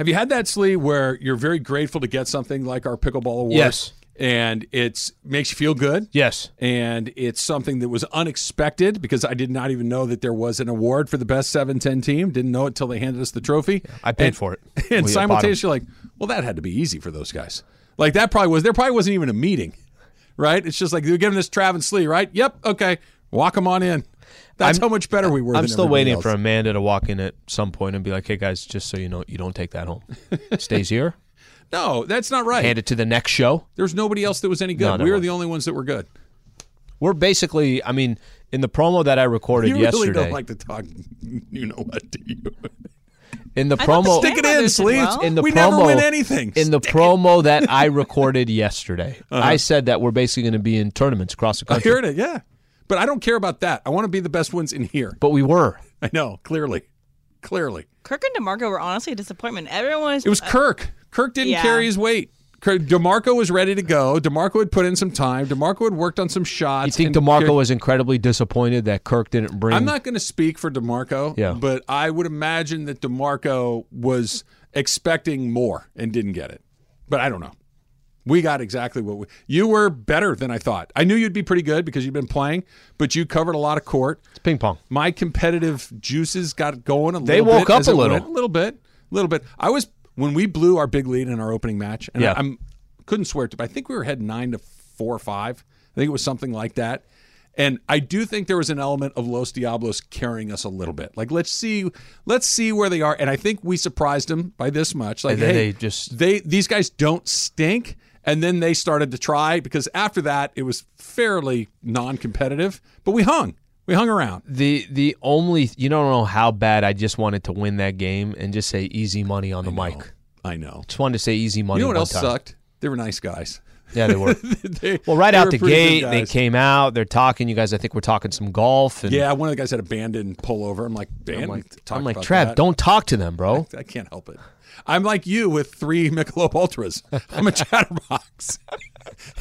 Have you had that Sli where you're very grateful to get something like our pickleball award? Yes. And it's makes you feel good. Yes. And it's something that was unexpected because I did not even know that there was an award for the best 710 team. Didn't know it till they handed us the trophy. I paid And- for it. And We simultaneously, like, well, that had to be easy for those guys. Like that probably was. There probably wasn't even a meeting, right? It's just like they're giving this Travis Sli, right? Yep. Okay. Walk them on in. That's I'm- how much better we were. I'm than still waiting else. for Amanda to walk in at some point and be like, "Hey guys, just so you know, you don't take that home. Stays here. No, that's not right. Hand it to the next show." There's nobody else that was any good. No, there we were wasn't. the only ones that were good. We're basically, I mean, in the promo that I recorded You yesterday, really don't like to talk. You know what? Do you? in the I thought the promo, Stick it in, Sleeves. well. in the we promo, never win anything. in the promo that I recorded yesterday, Uh-huh. I said that we're basically going to be in tournaments across the country. I country, heard it. Yeah, but I don't care about that. I want to be the best ones in here. but we were. I know clearly, clearly. Kirk and Demarco were honestly a disappointment. Everyone was. It was Kirk. Kirk didn't yeah. carry his weight. Demarco was ready to go. Demarco had put in some time. Demarco had worked on some shots. You think Demarco Kirk- was incredibly disappointed that Kirk didn't bring? I'm not going to speak for Demarco. Yeah. but I would imagine that Demarco was expecting more and didn't get it. But I don't know. We got exactly what we. You were better than I thought. I knew you'd be pretty good because you've been playing, but you covered a lot of court. It's ping pong. My competitive juices got going a They little They woke up a little. went. a little bit, a little bit. I was when we blew our big lead in our opening match, and Yeah. I, I'm couldn't swear to, but I think we were heading nine to four or five. I think it was something like that. And I do think there was an element of Los Diablos carrying us a little bit. Like let's see, let's see where they are. And I think we surprised them by this much. Like hey, they just- they these guys don't stink. And then they started to try because after that it was fairly non-competitive. But we hung, we hung around. The the only you don't know how bad I just wanted to win that game and just say easy money on the mic. I know. Just wanted to say easy money. You know what else time. sucked? They were nice guys. Yeah, they were. They- Well, right out the gate, they came out. They're talking. You guys, I think we're talking some golf. And Yeah, one of the guys had a bandit pull over. I'm like, band? I'm like, I'm like Trav, that. don't talk to them, bro. I can't help it. I'm like you with three Michelob Ultras. I'm a chatterbox.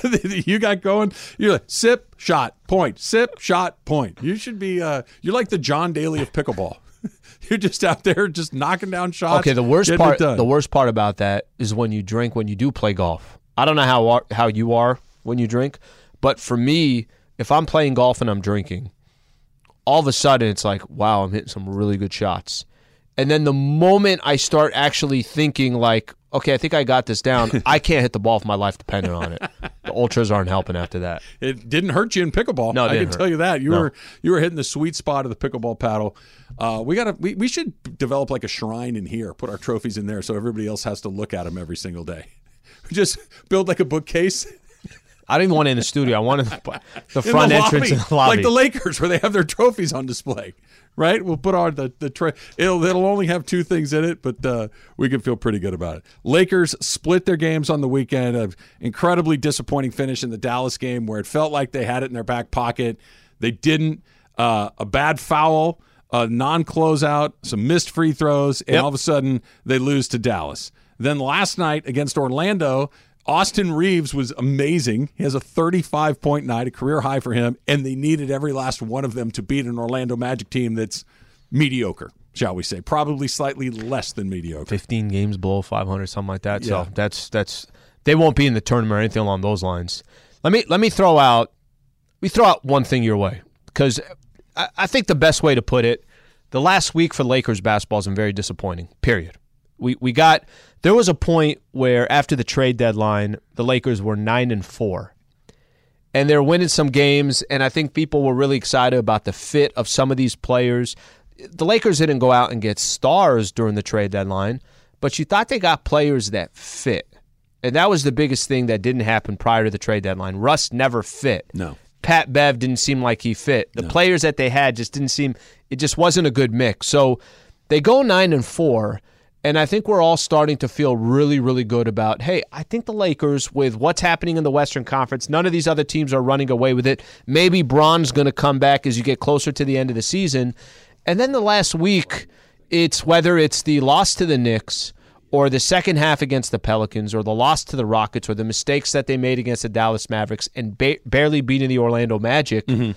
you got going. You're like sip, shot, point, sip, shot, point. You should be. Uh, you're like the John Daly of pickleball. you're just out there, just knocking down shots. Okay, the worst part. The worst part about that is when you drink when you do play golf. I don't know how how you are when you drink, but for me, if I'm playing golf and I'm drinking, all of a sudden it's like, wow, I'm hitting some really good shots. And then the moment I start actually thinking like, okay, I think I got this down, I can't hit the ball if my life depended on it. The ultras aren't helping after that. It didn't hurt you in pickleball. No, it I can didn't tell you that. You No. were you were hitting the sweet spot of the pickleball paddle. Uh, we got to we, we should develop like a shrine in here. Put our trophies in there so everybody else has to look at them every single day. Just build like a bookcase I don't even want it in the studio. I wanted the, the front the entrance lobby, in the lobby. like the Lakers, where they have their trophies on display. Right? We'll put our the the tra- it'll it'll only have two things in it, but uh, we can feel pretty good about it. Lakers split their games on the weekend. An incredibly disappointing finish in the Dallas game, where it felt like they had it in their back pocket. They didn't. Uh, a bad foul, a non-closeout, some missed free throws, and Yep. all of a sudden they lose to Dallas. Then last night against Orlando, Austin Reaves was amazing. He has a 35 point night, a career high for him, and they needed every last one of them to beat an Orlando Magic team that's mediocre, shall we say, probably slightly less than mediocre. 15 games below 500 something like that Yeah. so that's that's they won't be in the tournament or anything along those lines let me let me throw out we throw out one thing your way because I, I think the best way to put it the last week for lakers basketball has been very disappointing period we we got there was a point where after the trade deadline the lakers were 9 and 4 and they're winning some games and i think people were really excited about the fit of some of these players. The lakers didn't go out and get stars during the trade deadline but you thought they got players that fit. And that was the biggest thing that didn't happen prior to the trade deadline. Russ never fit. No. pat bev didn't seem like he fit. The players that they had just didn't seem it just wasn't a good mix. So they go nine and four and I think we're all starting to feel really, really good about, hey, I think the Lakers, with what's happening in the Western Conference, none of these other teams are running away with it. Maybe Bron's going to come back as you get closer to the end of the season. And then the last week, it's whether it's the loss to the Knicks or the second half against the Pelicans or the loss to the Rockets or the mistakes that they made against the Dallas Mavericks and ba- barely beating the Orlando Magic. Mm-hmm.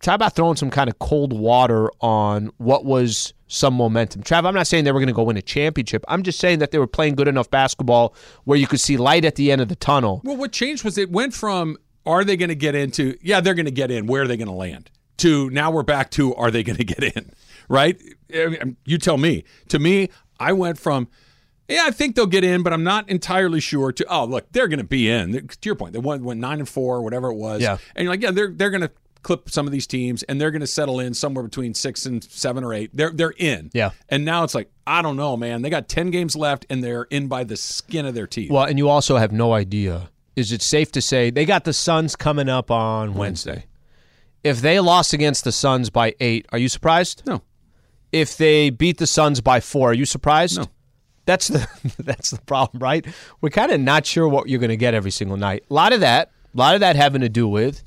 Talk about throwing some kind of cold water on what was some momentum. Trav, I'm not saying they were going to go win a championship. I'm just saying that they were playing good enough basketball where you could see light at the end of the tunnel. Well, what changed was it went from are they going to get into yeah they're going to get in where are they going to land to now we're back to are they going to get in right? You tell me. To me, I went from yeah, I think they'll get in, but I'm not entirely sure. To oh, look, they're going to be in. To your point, they went, went nine and four, whatever it was. Yeah. and you're like, yeah, they're they're going to clip some of these teams, and they're going to settle in somewhere between six and seven or eight. They're they're in. Yeah. and now it's like I don't know, man. They got ten games left, and they're in by the skin of their teeth. Well, and you also have no idea. Is it safe to say they got the Suns coming up on Wednesday? If they lost against the Suns by eight, are you surprised? No. If they beat the Suns by four, are you surprised? No. That's the that's the problem, right? We're kind of not sure what you're going to get every single night. A lot of that, a lot of that having to do with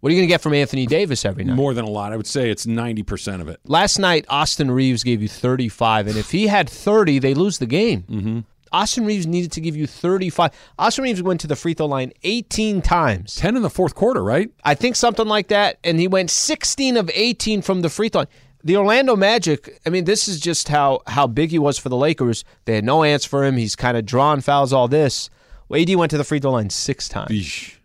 what are you going to get from Anthony Davis every night? More than a lot. I would say it's 90% of it. Last night, Austin Reaves gave you 35, and if he had 30, they lose the game. Mm-hmm. Austin Reaves needed to give you 35. Austin Reaves went to the free throw line 18 times. 10 in the fourth quarter, right? I think something like that, and he went 16 of 18 from the free throw line. The Orlando Magic, I mean, this is just how, how big he was for the Lakers. They had no answer for him. He's kind of drawn fouls, all this. Well, AD went to the free throw line six times. Eesh.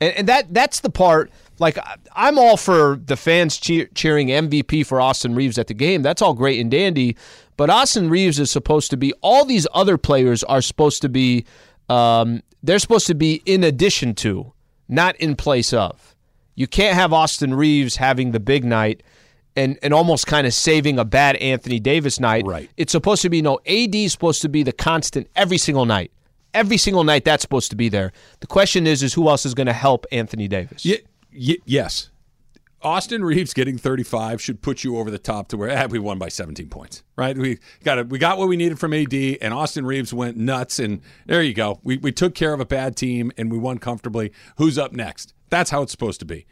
And, and that that's the part. Like I'm all for the fans cheer, cheering MVP for Austin Reaves at the game. That's all great and dandy. But Austin Reaves is supposed to be. All these other players are supposed to be. Um, they're supposed to be in addition to, not in place of. You can't have Austin Reaves having the big night. And, and almost kind of saving a bad Anthony Davis night. Right. It's supposed to be no AD is supposed to be the constant every single night. Every single night that's supposed to be there. The question is is who else is going to help Anthony Davis? Y- y- yes. Austin Reaves getting 35 should put you over the top to where eh, we won by 17 points, right? We got it. We got what we needed from AD, and Austin Reaves went nuts, and there you go. We we took care of a bad team, and we won comfortably. Who's up next? That's how it's supposed to be.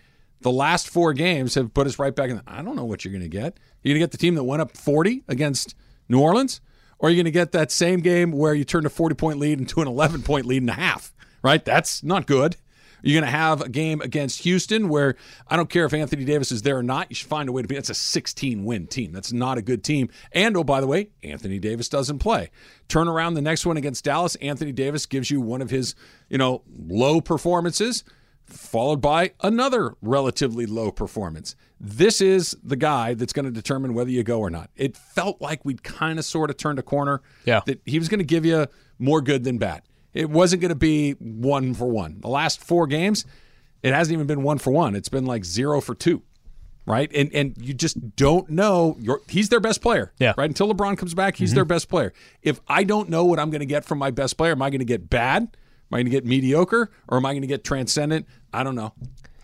The last four games have put us right back in. I don't know what you're going to get. You're going to get the team that went up 40 against New Orleans, or you're going to get that same game where you turn a 40 point lead into an 11 point lead and a half, right? That's not good. You're going to have a game against Houston where I don't care if Anthony Davis is there or not. You should find a way to be. That's a 16 win team. That's not a good team. And oh, by the way, Anthony Davis doesn't play. Turn around the next one against Dallas. Anthony Davis gives you one of his, you know, low performances, followed by another relatively low performance. This is the guy that's going to determine whether you go or not. It felt like we'd kind of sort of turned a corner. Yeah. That he was going to give you more good than bad. It wasn't going to be one for one. The last four games, it hasn't even been one for one. It's been like zero for two, right? And and you just don't know. You're, he's their best player, Yeah. Mm-hmm. Right until LeBron comes back, he's their best player. If I don't know what I'm going to get from my best player, am I going to get bad? Am I going to get mediocre, or am I going to get transcendent? I don't know.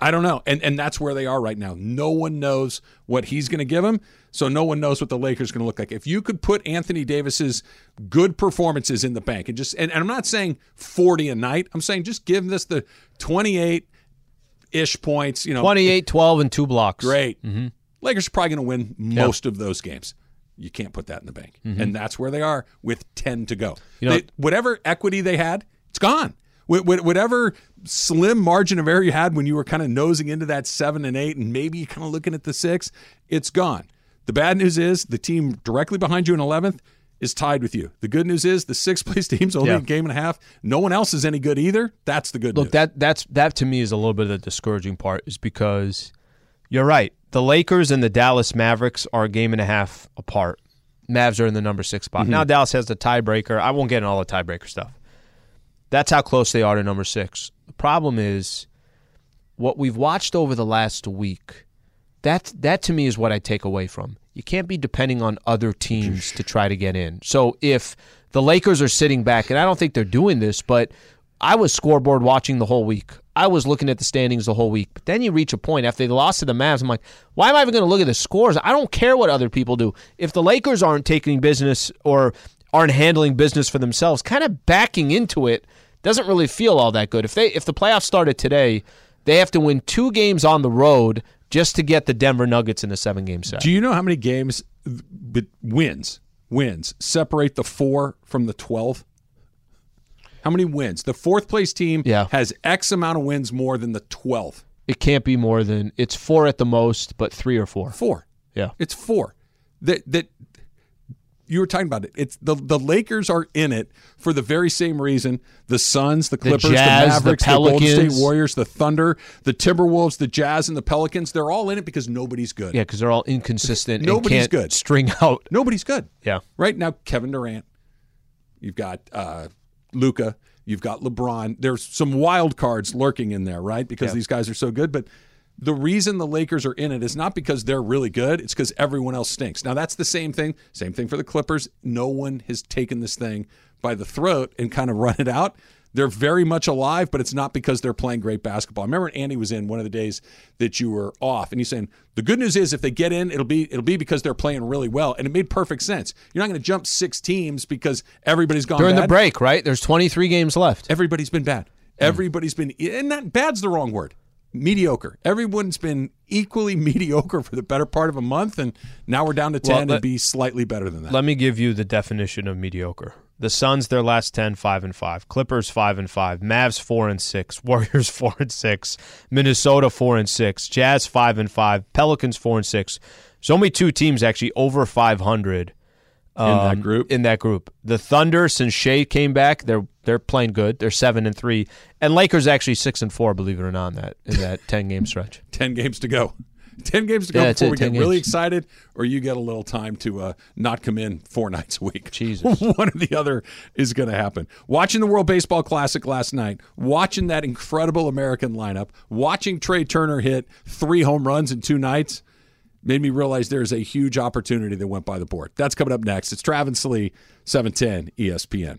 I don't know. And and that's where they are right now. No one knows what he's going to give them. So no one knows what the Lakers are going to look like. If you could put Anthony Davis's good performances in the bank and just and, and I'm not saying 40 a night. I'm saying just give this the 28 ish points, you know. 28, 12, and two blocks. Great. Mm-hmm. Lakers are probably going to win most of those games. You can't put that in the bank. Mm-hmm. And that's where they are with 10 to go. You know- They- whatever equity they had, it's gone. Wh- wh- Whatever slim margin of error you had when you were kind of nosing into that seven and eight, and maybe kind of looking at the six, it's gone. The bad news is the team directly behind you in 11th is tied with you. The good news is the sixth place team's only Yeah. a game and a half. No one else is any good either. That's the good news. Look, news. that that's that to me is a little bit of the discouraging part, is because you're right. The Lakers and the Dallas Mavericks are a game and a half apart. Mavs are in the number six spot. Mm-hmm. Now Dallas has the tiebreaker. I won't get into all the tiebreaker stuff. That's how close they are to number six. The problem is what we've watched over the last week. That that to me is what I take away from. You can't be depending on other teams to try to get in. So if the Lakers are sitting back, and I don't think they're doing this, but I was scoreboard watching the whole week. I was looking at the standings the whole week. But then you reach a point after they lost to the Mavs. I'm like, why am I even going to look at the scores? I don't care what other people do. If the Lakers aren't taking business or aren't handling business for themselves, kind of backing into it doesn't really feel all that good. If they if the playoffs started today, they have to win two games on the road just to get the Denver Nuggets in a seven game set. Do you know how many games wins wins separate the four from the twelve? How many wins? The fourth place team Yeah. has X amount of wins more than the twelve. It can't be more than it's four at the most, but three or four. Four. Yeah. It's four. that that you were talking about it. It's the the Lakers are in it for the very same reason. The Suns, the Clippers, the, Jazz, the Mavericks, the, Golden State Warriors, the Thunder, the Timberwolves, the Jazz, and the Pelicans. They're all in it because nobody's good. Yeah, because they're all inconsistent. Nobody's and can't good. String out. Nobody's good. Yeah. Right now, Kevin Durant. You've got uh, Luka. You've got LeBron. There's some wild cards lurking in there, right? Because Yeah. these guys are so good. But the reason the Lakers are in it is not because they're really good. It's because everyone else stinks. Now that's the same thing. Same thing for the Clippers. No one has taken this thing by the throat and kind of run it out. They're very much alive, but it's not because they're playing great basketball. I remember when Andy was in one of the days that you were off, and he's saying the good news is if they get in, it'll be it'll be because they're playing really well, and it made perfect sense. You're not going to jump six teams because everybody's gone During the break, right? There's 23 games left. Everybody's been bad. Hmm. Everybody's been, and not bad's the wrong word. Mediocre. Everyone's been equally mediocre for the better part of a month, and now we're down to ten Well, and be slightly better than that. Let me give you the definition of mediocre. The Suns, their last 10, 5 and 5. Clippers, 5 and 5. Mavs, 4 and 6. Warriors, 4 and 6. Minnesota, 4 and 6. Jazz, 5 and 5. Pelicans, 4 and 6. There's only two teams actually over 500 in that um, group, In that group, the Thunder, since Shai came back, they're they're playing good. They're seven and three, and Lakers actually six and four. Believe it or not, in that in that ten game stretch. ten games to go. Ten games to go Yeah, before it, we get 10 really excited, or you get a little time to uh, not come in four nights a week. Jesus. One or the other is going to happen. Watching the World Baseball Classic last night, watching that incredible American lineup, watching Trea Turner hit three home runs in two nights, made me realize there's a huge opportunity that went by the board. That's coming up next. It's Travis Lee, E 710 ESPN.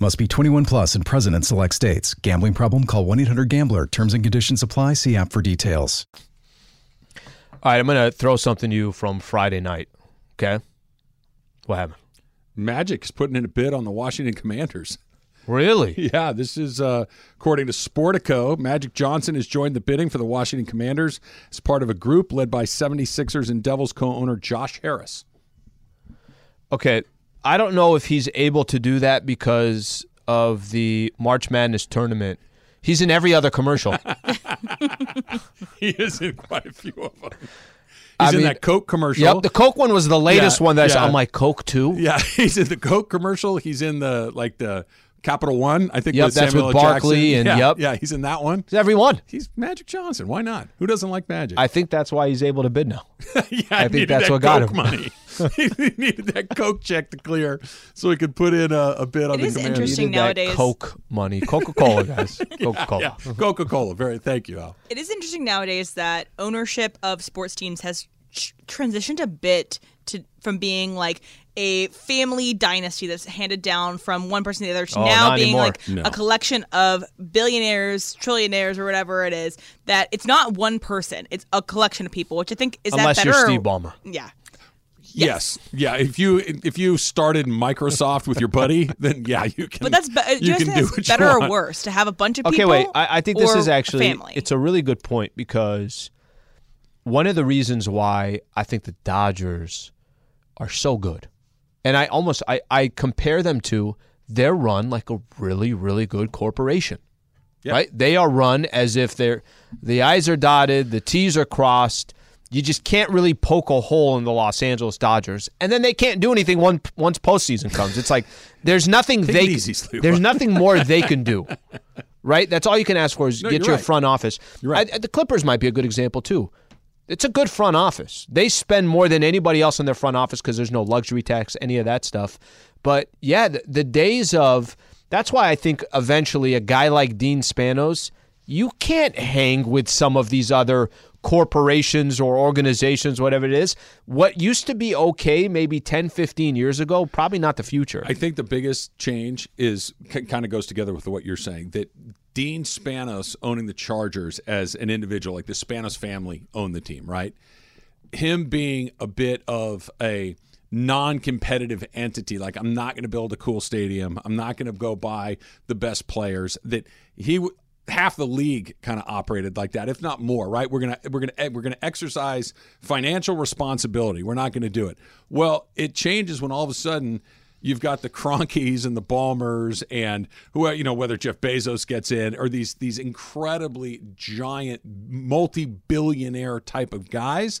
Must be 21 plus and present in select states. Gambling problem? Call 1 800 Gambler. Terms and conditions apply. See app for details. All right, I'm gonna throw something to you from Friday night. Okay, what happened? Magic is putting in a bid on the Washington Commanders. Really? Yeah, this is uh, according to Sportico. Magic Johnson has joined the bidding for the Washington Commanders as part of a group led by 76ers and Devils co owner Josh Harris. Okay, I don't know if he's able to do that because of the March Madness tournament. He's in every other commercial. He is in quite a few of them. He's I in mean- that Coke commercial. yep, the Coke one was the latest Yeah, one. That's yeah. I'm like Coke too. yeah, he's in the Coke commercial. He's in the like the Capital One. I think Yep, with that's Samuel with L. Barkley Jackson. and- yeah, yep. yeah, he's in that one. It's every one. He's Magic Johnson. Why not? Who doesn't like Magic? I think that's why he's able to bid now. yeah, I think that's that what got Coke him. money. he needed that Coke check to clear so he could put in a, a bid on It the is Commanders. interesting Needed that nowadays. Coke money, Coca Cola guys, Coca Cola. Yeah, Coca Cola. Very. Thank you, Al. It is interesting nowadays that ownership of sports teams has transitioned a bit to from being like a family dynasty that's handed down from one person to the other to Oh, now being anymore. like No. a collection of billionaires, trillionaires, or whatever it is. That it's not one person; it's a collection of people. Which I think is Unless that you're better? Steve Ballmer. Yeah. Yes. Yeah. If you if you started Microsoft with your buddy, then yeah, you can. But that's be- uh, you just can do what better you or worse to have a bunch of Okay, people. Okay, wait. I, I think this is actually family. it's a really good point because one of the reasons why I think the Dodgers are so good, and I almost I, I compare them to they're run like a really really good corporation. Right? They are run as if they're the I's are dotted, the T's are crossed. You just can't really poke a hole in the Los Angeles Dodgers, and then they can't do anything one, once postseason comes. It's like there's nothing they easy, there's nothing more they can do. Right? That's all you can ask for is No, get your right. front office. Right. I- the Clippers might be a good example too. It's a good front office. They spend more than anybody else in their front office because there's no luxury tax, any of that stuff. But yeah, the, the days of that's why I think eventually a guy like Dean Spanos, you can't hang with some of these other corporations or organizations, whatever it is. What used to be okay maybe 10, 15 years ago, probably not the future. I think the biggest change is kind of goes together with what you're saying that Dean Spanos owning the Chargers as an individual, like the Spanos family owned the team, right? Him being a bit of a non-competitive entity like i'm not going to build a cool stadium i'm not going to go buy the best players that he half the league kind of operated like that if not more right? We're going to we're going to we're going to exercise financial responsibility. We're not going to do it. Well it changes when all of a sudden you've got the Kroenkes and the Ballmers and who you know whether Jeff Bezos gets in or these these incredibly giant multi-billionaire type of guys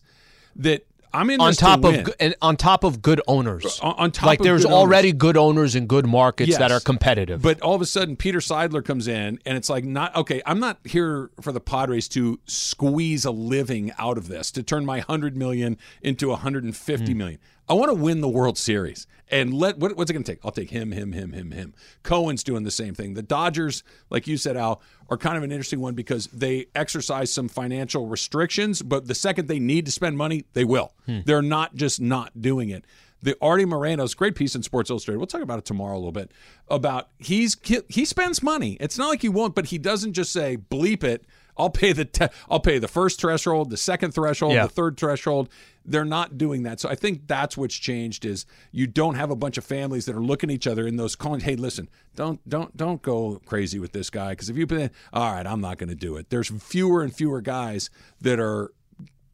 that I'm in on top to of and on top of good owners. On- on top like there's good already good owners in good markets Yes. that are competitive. But all of a sudden, Peter Seidler comes in, and it's like, not okay. I'm not here for the Padres to squeeze a living out of this, to turn my hundred million into 150 Hmm. million. I want to win the World Series, and let what, what's it going to take? I'll take him, him, him, him, him. Cohen's doing the same thing. The Dodgers, like you said, Al, are kind of an interesting one because they exercise some financial restrictions, but the second they need to spend money, they will. Hmm. They're not just not doing it the Artie Moreno's great piece in Sports Illustrated. We'll talk about it tomorrow a little bit. About he's he, he spends money. It's not like he won't, but he doesn't just say bleep it. I'll pay the te- I'll pay the first threshold, the second threshold, Yeah. the third threshold. They're not doing that. So I think that's what's changed is you don't have a bunch of families that are looking at each other in those calling, hey, listen, don't don't don't go crazy with this guy because if you been all right, I'm not going to do it. There's fewer and fewer guys that are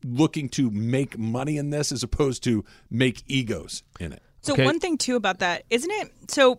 looking to make money in this as opposed to make egos in it. So Okay. one thing too about that, isn't it? So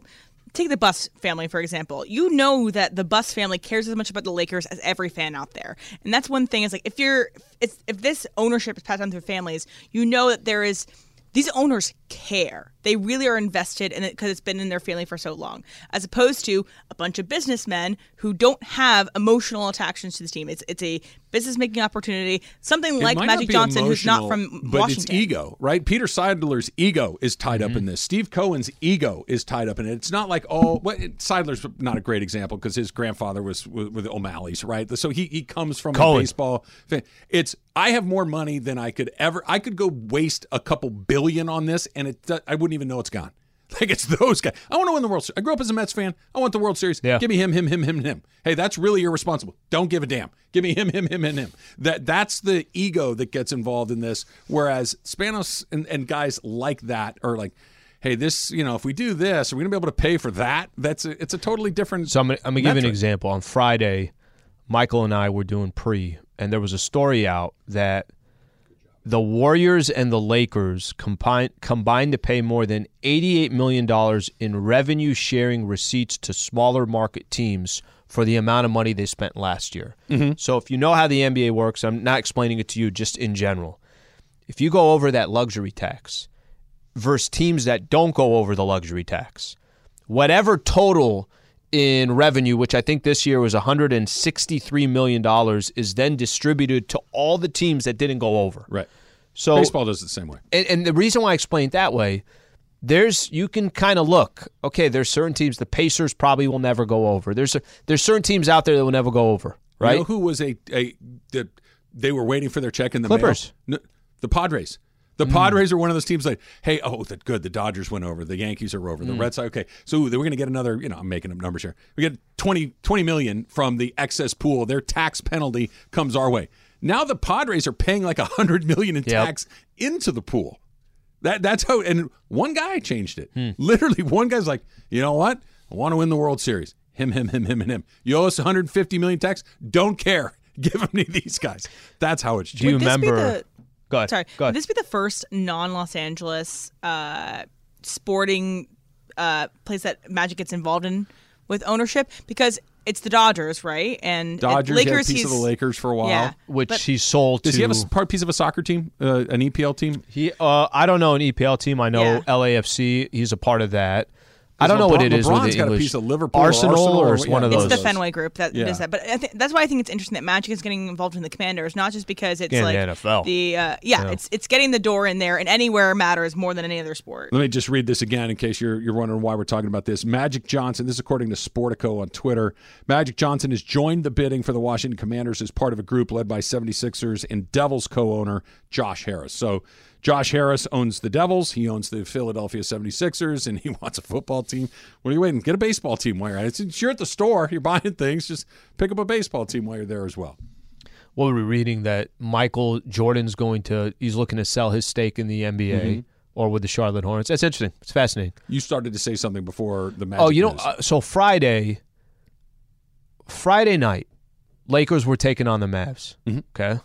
take the Buss family for example. You know that the Buss family cares as much about the Lakers as every fan out there, and that's one thing. Is like if you're if, if this ownership is passed on through families, you know that there is these owners care. They really are invested in it because it's been in their family for so long, as opposed to a bunch of businessmen who don't have emotional attachments to the team. It's it's a business making opportunity, something It like might Magic Johnson, who's not emotional, from but Washington. it's ego, right? Peter Seidler's ego is tied up in mm-hmm. this. Steve Cohen's ego is tied up in it. It's not like oh, well, Seidler's not a great example because his grandfather was with, with O'Malley's, right? So he he comes from a baseball. Fan. It's I have more money than I could ever. I could go waste a couple billion on this, and it I wouldn't even know it's gone. Like it's those guys. I want to win the World Series. I grew up as a Mets fan. I want the World Series. Yeah. Give me him, him, him, him, him. Hey, that's really irresponsible. Don't give a damn. Give me him, him, him, and him. That that's the ego that gets involved in this. Whereas Spanos and, and guys like that are like, hey, this, you know, if we do this, are we gonna be able to pay for that? That's a, it's a totally different. So I'm gonna, I'm gonna give you an example. On Friday, Michael and I were doing pre, and there was a story out that the Warriors and the Lakers combined combined to pay more than 88 million dollars in revenue sharing receipts to smaller market teams for the amount of money they spent last year. Mm-hmm. So if you know how the NBA works, I'm not explaining it to you just in general. If you go over that luxury tax versus teams that don't go over the luxury tax, whatever total in revenue, which I think this year was 163 million dollars, is then distributed to all the teams that didn't go over. right. So, Baseball does it the same way. and, and the reason why I explain it that way, there's you can kind of look. Okay, there's certain teams. The Pacers probably will never go over. There's a, there's certain teams out there that will never go over. Right? You know who was a a the, they were waiting for their check in the Clippers. mail? No, the Padres. The Padres are one of those teams like, hey, oh, that good. The Dodgers went over. The Yankees are over. The Red Sox. Okay, so we're going to get another. You know, I'm making up numbers here. We get 20, 20 million from the excess pool. Their tax penalty comes our way. Now the Padres are paying like a hundred million in Yep. tax into the pool. That that's how. And one guy changed it. Hmm. Literally, one guy's like, you know what? I want to win the World Series. Him, him, him, him, and him. You owe us 150 million tax. Don't care. Give them to these guys. That's how it's Do you. Would this be remember? The- go ahead. Sorry, Go would ahead. this be the first non-Los Angeles uh, sporting uh, place that Magic gets involved in with ownership? Because it's the Dodgers, right? And and Dodgers had a Lakers. piece of the Lakers for a while. Yeah, which but- he sold Does to. he have a part piece of a soccer team, uh, an EPL team? He, uh, I don't know an EPL team. I know Yeah. LAFC. He's a part of that. I don't know what it is with LeBron's the got English- a piece of Liverpool, or Arsenal, Arsenal, or or it's one yeah, of It's the Fenway Group that Yeah. does that, but I th- that's why I think it's interesting that Magic is getting involved in the Commanders, not just because it's Yeah, like the NFL. the uh, yeah, it's it's getting the door in there, and anywhere matters more than any other sport. Let me just read this again in case you're you're wondering why we're talking about this. Magic Johnson, this is according to Sportico on Twitter. Magic Johnson has joined the bidding for the Washington Commanders as part of a group led by 76ers and Devils co-owner Josh Harris. So Josh Harris owns the Devils, he owns the Philadelphia 76ers, and he wants a football team. What are you waiting? Get a baseball team while you're at it. It's, you're at the store, you're buying things, just pick up a baseball team while you're there as well. what were we reading that Michael Jordan's going to he's looking to sell his stake in the NBA Mm-hmm. or with the Charlotte Hornets. That's interesting. It's fascinating. You started to say something before the Magic Oh, you know, uh, so Friday, Friday night, Lakers were taking on the Mavs. Okay,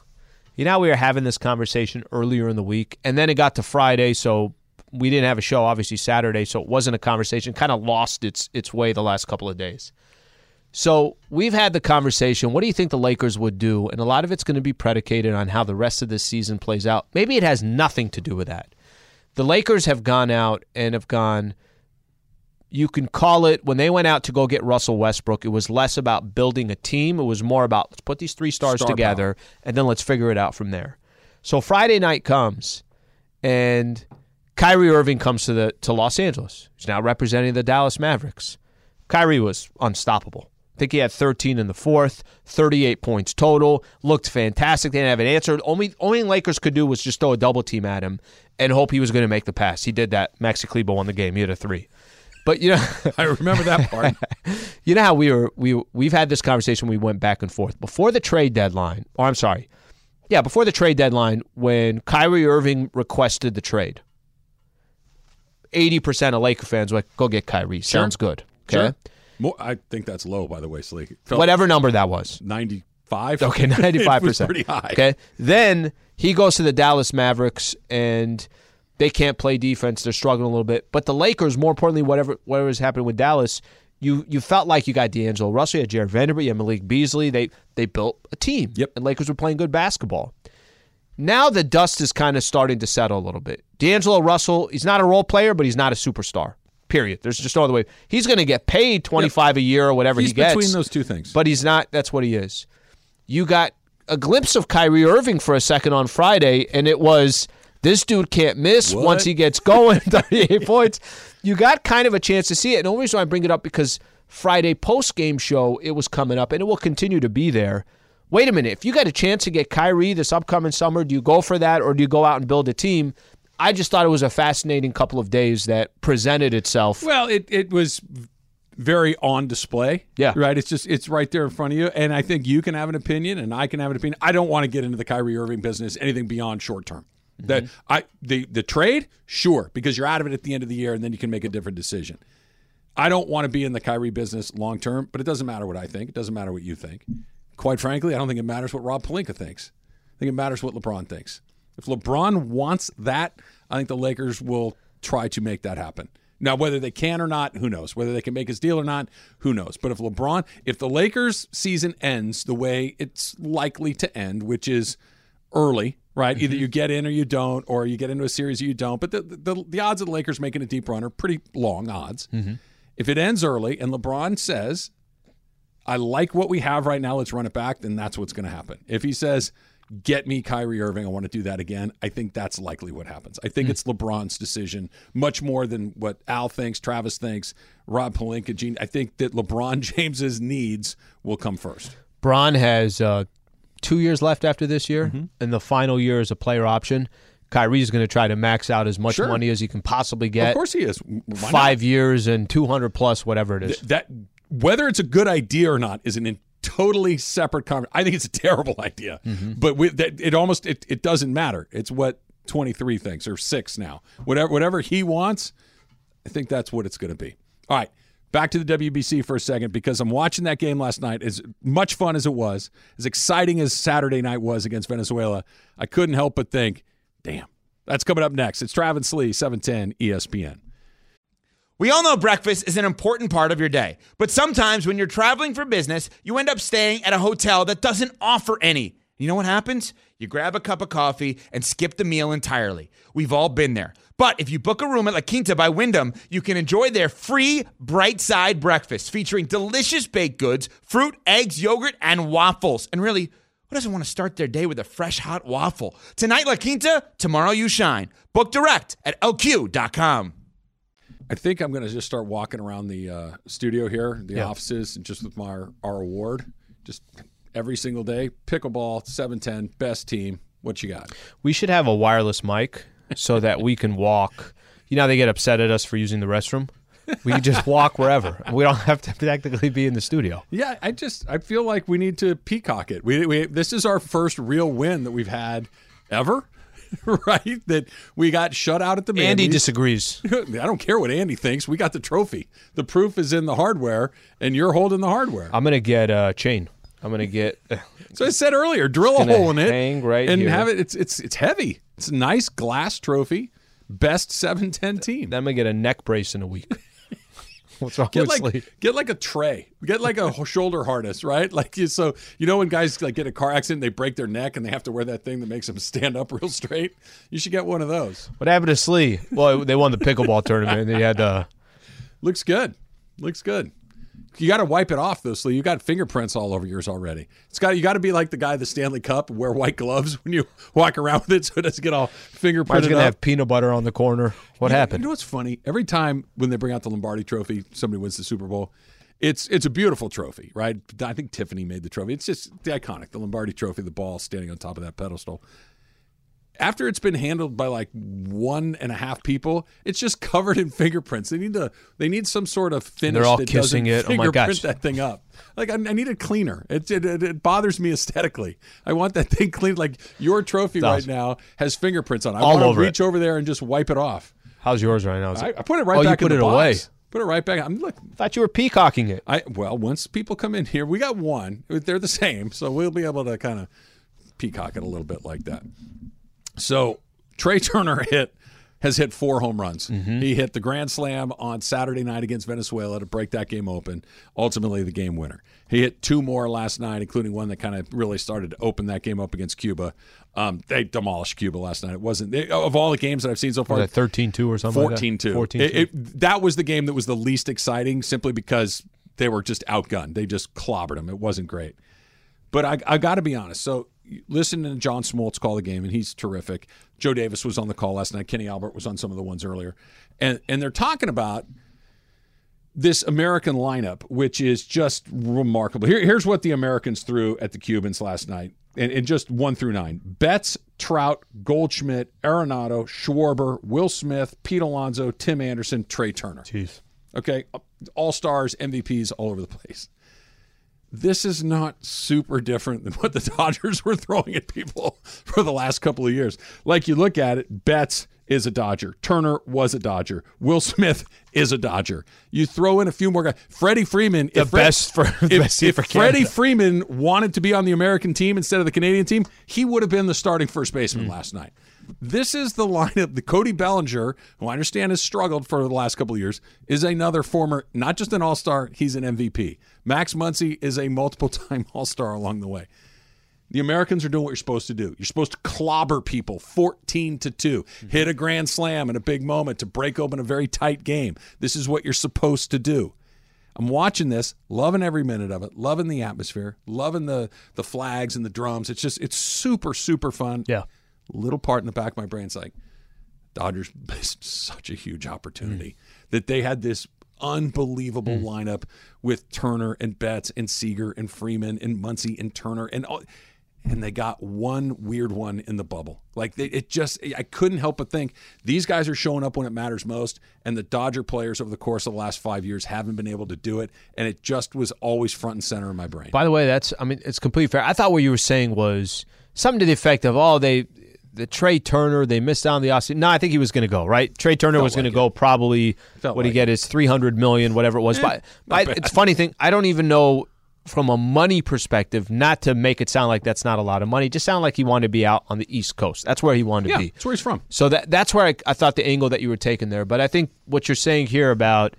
you know, we were having this conversation earlier in the week, and then it got to Friday, so we didn't have a show. Obviously, Saturday, so it wasn't a conversation. Kind of lost its its way the last couple of days. So we've had the conversation. What do you think the Lakers would do? And a lot of it's going to be predicated on how the rest of this season plays out. Maybe it has nothing to do with that. The Lakers have gone out and have gone you can call it when they went out to go get Russell Westbrook, it was less about building a team. It was more about let's put these three stars Star together and then let's figure it out from there. So Friday night comes and Kyrie Irving comes to the to Los Angeles. He's now representing the Dallas Mavericks. Kyrie was unstoppable. I think he had 13 in the fourth, 38 points total. Looked fantastic. They didn't have an answer. Only only Lakers could do was just throw a double team at him and hope he was going to make the pass. He did that. Maxi Kleber won the game. He had a three. But you know, I remember that part. you know how we were we we've had this conversation. We went back and forth before the trade deadline. Or I'm sorry, yeah, before the trade deadline when Kyrie Irving requested the trade. Eighty percent of Laker fans were like, "Go get Kyrie." Sounds good. Okay, Sure. More, I think that's low, by the way, Sleek. Whatever number that was. 95. Okay, ninety-five percent. pretty high. Okay, then he goes to the Dallas Mavericks, and they can't play defense. They're struggling a little bit. But the Lakers, more importantly, whatever whatever is happening with Dallas, you you felt like you got D'Angelo Russell, you had Jarred Vanderbilt, you had Malik Beasley. They they built a team. Yep. and Lakers were playing good basketball. Now the dust is kind of starting to settle a little bit. D'Angelo Russell, he's not a role player, but he's not a superstar. Period. There's just no other way. He's going to get paid twenty five a year or whatever He's he gets between those two things. but he's not. That's what he is. You got a glimpse of Kyrie Irving for a second on Friday, and it was this dude can't miss What? once he gets going. 38 points. You got kind of a chance to see it. And the only reason I bring it up because Friday post game show it was coming up, and it will continue to be there. Wait a minute. If you got a chance to get Kyrie this upcoming summer, do you go for that, or do you go out and build a team? I just thought it was a fascinating couple of days that presented itself. Well, it, it was very on display. Yeah. Right. It's just it's right there in front of you. And I think you can have an opinion and I can have an opinion. I don't want to get into the Kyrie Irving business anything beyond short term. That mm-hmm. I the the trade, sure, because you're out of it at the end of the year and then you can make a different decision. I don't want to be in the Kyrie business long term, but it doesn't matter what I think. It doesn't matter what you think. Quite frankly, I don't think it matters what Rob Pelinka thinks. I think it matters what LeBron thinks. If LeBron wants that, I think the Lakers will try to make that happen. Now, whether they can or not, who knows? Whether they can make his deal or not, who knows? But if LeBron, if the Lakers season ends the way it's likely to end, which is early, right? Either mm-hmm. you get in or you don't, or you get into a series or you don't. But the the, the odds of the Lakers making a deep run are pretty long odds. Mm-hmm. If it ends early and LeBron says, I like what we have right now, let's run it back, then that's what's going to happen. If he says, get me Kyrie Irving, I want to do that again, I think that's likely what happens. I think mm. it's LeBron's decision much more than what Al thinks, Travis thinks, Rob Pelinka, Gene. I think that LeBron James's needs will come first. Bron has uh, two years left after this year, Mm-hmm. and the final year is a player option. Kyrie's going to try to max out as much Sure. money as he can possibly get. of course he is. Why not? Five years and 200 plus, whatever it is. that whether it's a good idea or not is an in totally separate conversation. I think it's a terrible idea, but we, that, it almost it, it doesn't matter. It's what 23 thinks or 6 now. Whatever whatever he wants, I think that's what it's going to be. All right. Back to the WBC for a second because I'm watching that game last night. As much fun as it was, as exciting as Saturday night was against Venezuela, I couldn't help but think, damn, that's coming up next. It's Travis Lee, E 710 ESPN. We all know breakfast is an important part of your day, but sometimes when you're traveling for business, you end up staying at a hotel that doesn't offer any. You know what happens? You grab a cup of coffee and skip the meal entirely. We've all been there. But if you book a room at La Quinta by Wyndham, you can enjoy their free bright side breakfast featuring delicious baked goods, fruit, eggs, yogurt, and waffles. And really, who doesn't want to start their day with a fresh hot waffle? Tonight, La Quinta, tomorrow, you shine. Book direct at lq.com. I think I'm going to just start walking around the uh, studio here, the Yeah. offices, and just with my our award, just every single day. Pickleball, seven ten, best team. What you got? We should have a wireless mic so that we can walk. You know, they get upset at us for using the restroom. We can just walk wherever. We don't have to technically be in the studio. Yeah, I just I feel like we need to peacock it. We, we this is our first real win that we've had ever, right? That we got shut out at the Andy disagrees. I don't care what Andy thinks. We got the trophy. The proof is in the hardware, and you're holding the hardware. I'm gonna get a chain. I'm gonna get. So I said earlier, drill a hole in it hang right and here. have it. It's it's it's heavy. It's a nice glass trophy. Best seven ten team. Then I'm gonna get a neck brace in a week. What's wrong Get with like get like a tray. Get like a shoulder harness, right? Like you, so you know when guys like get a car accident, they break their neck and they have to wear that thing that makes them stand up real straight. You should get one of those. What happened to Sli? Well, they won the pickleball tournament. They had uh, Looks good. Looks good. You got to wipe it off though, so you got fingerprints all over yours already. It's got you got to be like the guy the Stanley Cup, wear white gloves when you walk around with it, so it doesn't get all fingerprints. Mine's fingerprinted gonna up. have peanut butter on the corner. What You know- happened? You know what's funny? Every time when they bring out the Lombardi Trophy, somebody wins the Super Bowl. It's it's a beautiful trophy, right? I think Tiffany made the trophy. It's just the iconic, the Lombardi Trophy, the ball standing on top of that pedestal. After it's been handled by like one and a half people, it's just covered in fingerprints. They need to they need some sort of finish. They're all that kissing doesn't it. Oh my fingerprint gosh. that thing up. Like I, I need a cleaner. It, it, it, it bothers me aesthetically. I want that thing cleaned. Like your trophy right now has fingerprints on. it. I All want to over it. reach over there and just wipe it off. How's yours right now? I, I put it right Oh, you back put in the it away. box. Put it right back. I'm look. thought you were peacocking it. I well, once people come in here, we got one. They're the same, so we'll be able to kind of peacock it a little bit like that. So Trea Turner hit has hit four home runs. He hit the grand slam on Saturday night against Venezuela to break that game open. Ultimately, the game winner. He hit two more last night, including one that kind of really started to open that game up against Cuba. Um, they demolished Cuba last night. It wasn't they, of all the games that I've seen so far. Was 13-2 or something? like that? 14 2. 14 It, it, that was the game that was the least exciting simply because they were just outgunned. They just clobbered them. It wasn't great. But I, I got to be honest. So, listen to John Smoltz call the game, and he's terrific. Joe Davis was on the call last night. Kenny Albert was on some of the ones earlier. And, and they're talking about this American lineup, which is just remarkable. Here, here's what the Americans threw at the Cubans last night, and, and just one through nine: Betts, Trout, Goldschmidt, Arenado, Schwarber, Will Smith, Pete Alonso, Tim Anderson, Trea Turner. Jeez. Okay, all stars, MVPs all over the place. This is not super different than what the Dodgers were throwing at people for the last couple of years. Like you look at it, Betts is a Dodger. Turner was a Dodger. Will Smith is a Dodger. You throw in a few more guys. Freddie Freeman, The if Fred- best for if, best if for Freddie Freeman wanted to be on the American team instead of the Canadian team, he would have been the starting first baseman hmm. last night. This is the lineup. The Cody Bellinger, who I understand has struggled for the last couple of years, is another former, not just an All Star, he's an MVP. Max Muncy is a multiple time All Star along the way. The Americans are doing what you're supposed to do. You're supposed to clobber people 14 to 2, mm-hmm. hit a grand slam in a big moment to break open a very tight game. This is what you're supposed to do. I'm watching this, loving every minute of it, loving the atmosphere, loving the the flags and the drums. It's just it's super super fun. Yeah. Little part in the back of my brain's like Dodgers missed such a huge opportunity mm. that they had this unbelievable hmm. lineup with Turner and Betts and Seager and Freeman and Muncy and Turner and all and they got one weird one in the bubble. Like they, it just, I couldn't help but think these guys are showing up when it matters most, and the Dodger players over the course of the last five years haven't been able to do it, and it just was always front and center in my brain. By the way, that's I mean it's completely fair. I thought what you were saying was something to the effect of oh they the Trea Turner they missed out on the Austin. No, I think he was going to go right. Trea Turner was going to go probably Felt what he get is three hundred million whatever it was. Eh, but I, it's funny thing I don't even know from a money perspective. Not to make it sound like that's not a lot of money. Just sound like he wanted to be out on the East Coast. That's where he wanted yeah, to be. that's where he's from. So that that's where I, I thought the angle that you were taking there. But I think what you're saying here about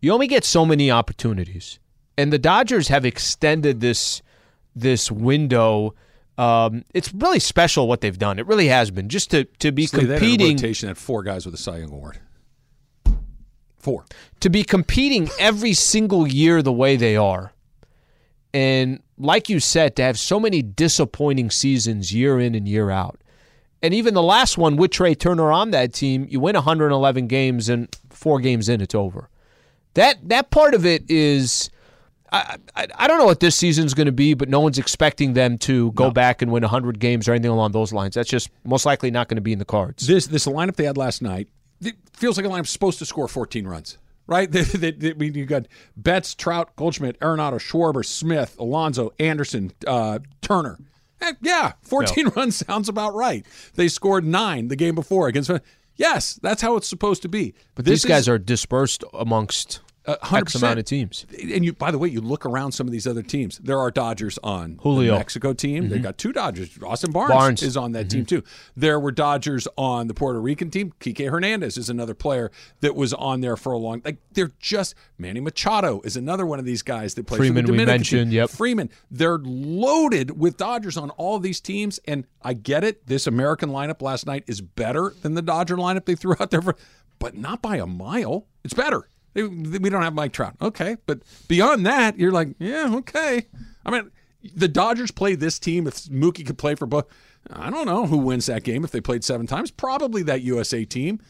you only get so many opportunities, and the Dodgers have extended this this window Um, it's really special what they've done. It really has been just to to be They had a competing rotation at four guys with a Cy Young award. Four. to be competing every single year the way they are. And like you said, to have so many disappointing seasons year in and year out. And even the last one with Trea Turner on that team, you win 111 games and four games in, it's over. That that part of it is, I I, I don't know what this season's going to be, but no one's expecting them to go back and win 100 games or anything along those lines. That's just most likely not going to be in the cards. This this lineup they had last night feels like a lineup supposed to score 14 runs, right? They, they, they- I mean, you got Betts, Trout, Goldschmidt, Arenado, Schwarber, Smith, Alonso, Anderson, uh, Turner. Eh, yeah, 14 runs sounds about right. They scored nine the game before against. Yes, that's how it's supposed to be. But This these guys is- are dispersed amongst Uh, X 100%. amount of teams. and you by the way you look around some of these other teams there are dodgers on Julio. the mexico team they got two dodgers austin barnes, Barnes. is on that team too there were dodgers on the puerto rican team kike hernandez is another player that was on there for a long like they're just manny machado is another one of these guys that plays Freeman, for the we Dominican mentioned, team. yep. freeman they're loaded with dodgers on all these teams and i get it this american lineup last night is better than the dodger lineup they threw out there for but not by a mile it's better we don't have Mike Trout. Okay. But beyond that, you're like, yeah, okay. I mean, the Dodgers play this team. If Mookie could play for both, I don't know who wins that game if they played seven times. Probably that USA team.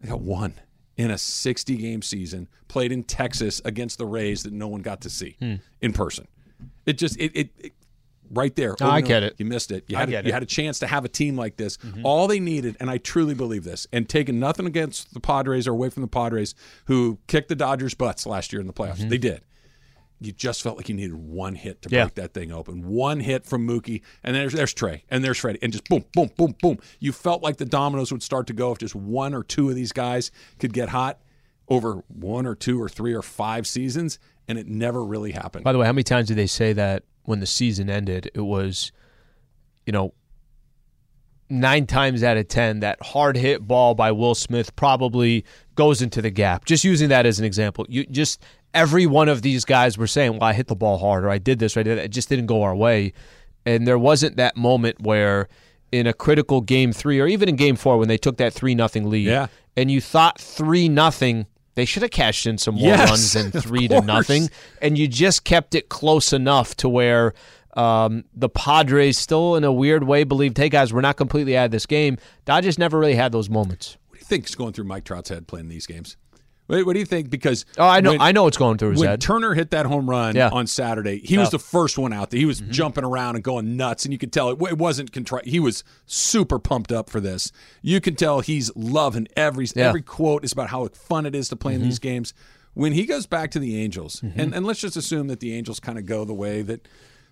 They got one in a 60 game season, played in Texas against the Rays that no one got to see Hmm. in person. It just, it, it, it right there. No, I get it. You missed it. You had, you it. had a chance to have a team like this. Mm-hmm. All they needed, and I truly believe this, and taking nothing against the Padres or away from the Padres, who kicked the Dodgers' butts last year in the playoffs. Mm-hmm. They did. You just felt like you needed one hit to Yeah. break that thing open. One hit from Mookie, and there's there's Trea, and there's Freddie, and just boom, boom, boom, boom. You felt like the dominoes would start to go if just one or two of these guys could get hot over one or two or three or five seasons, and it never really happened. By the way, how many times did they say that when the season ended? It was, you know, nine times out of ten, that hard hit ball by Will Smith probably goes into the gap. Just using that as an example. You just every one of these guys were saying, Well, I hit the ball hard or I did this or I did that. It just didn't go our way. And there wasn't that moment where in a critical game three or even in game four when they took that three nothing lead Yeah. and you thought three nothing they should have cashed in some more Yes, runs than three to nothing and you just kept it close enough to where um, the Padres still, in a weird way, believed, "Hey guys, we're not completely out of this game." Dodgers never really had those moments. What do you think is going through Mike Trout's head playing these games? What, what do you think? Because Oh, I know, when- I know what's going through his when head. Turner hit that home run Yeah. on Saturday, he was the first one out there. He was mm-hmm. jumping around and going nuts, and you could tell it, it wasn't contrite. He was super pumped up for this. You can tell he's loving every Yeah. every quote is about how fun it is to play in these mm-hmm. games. When he goes back to the Angels, mm-hmm. and, and let's just assume that the Angels kind of go the way that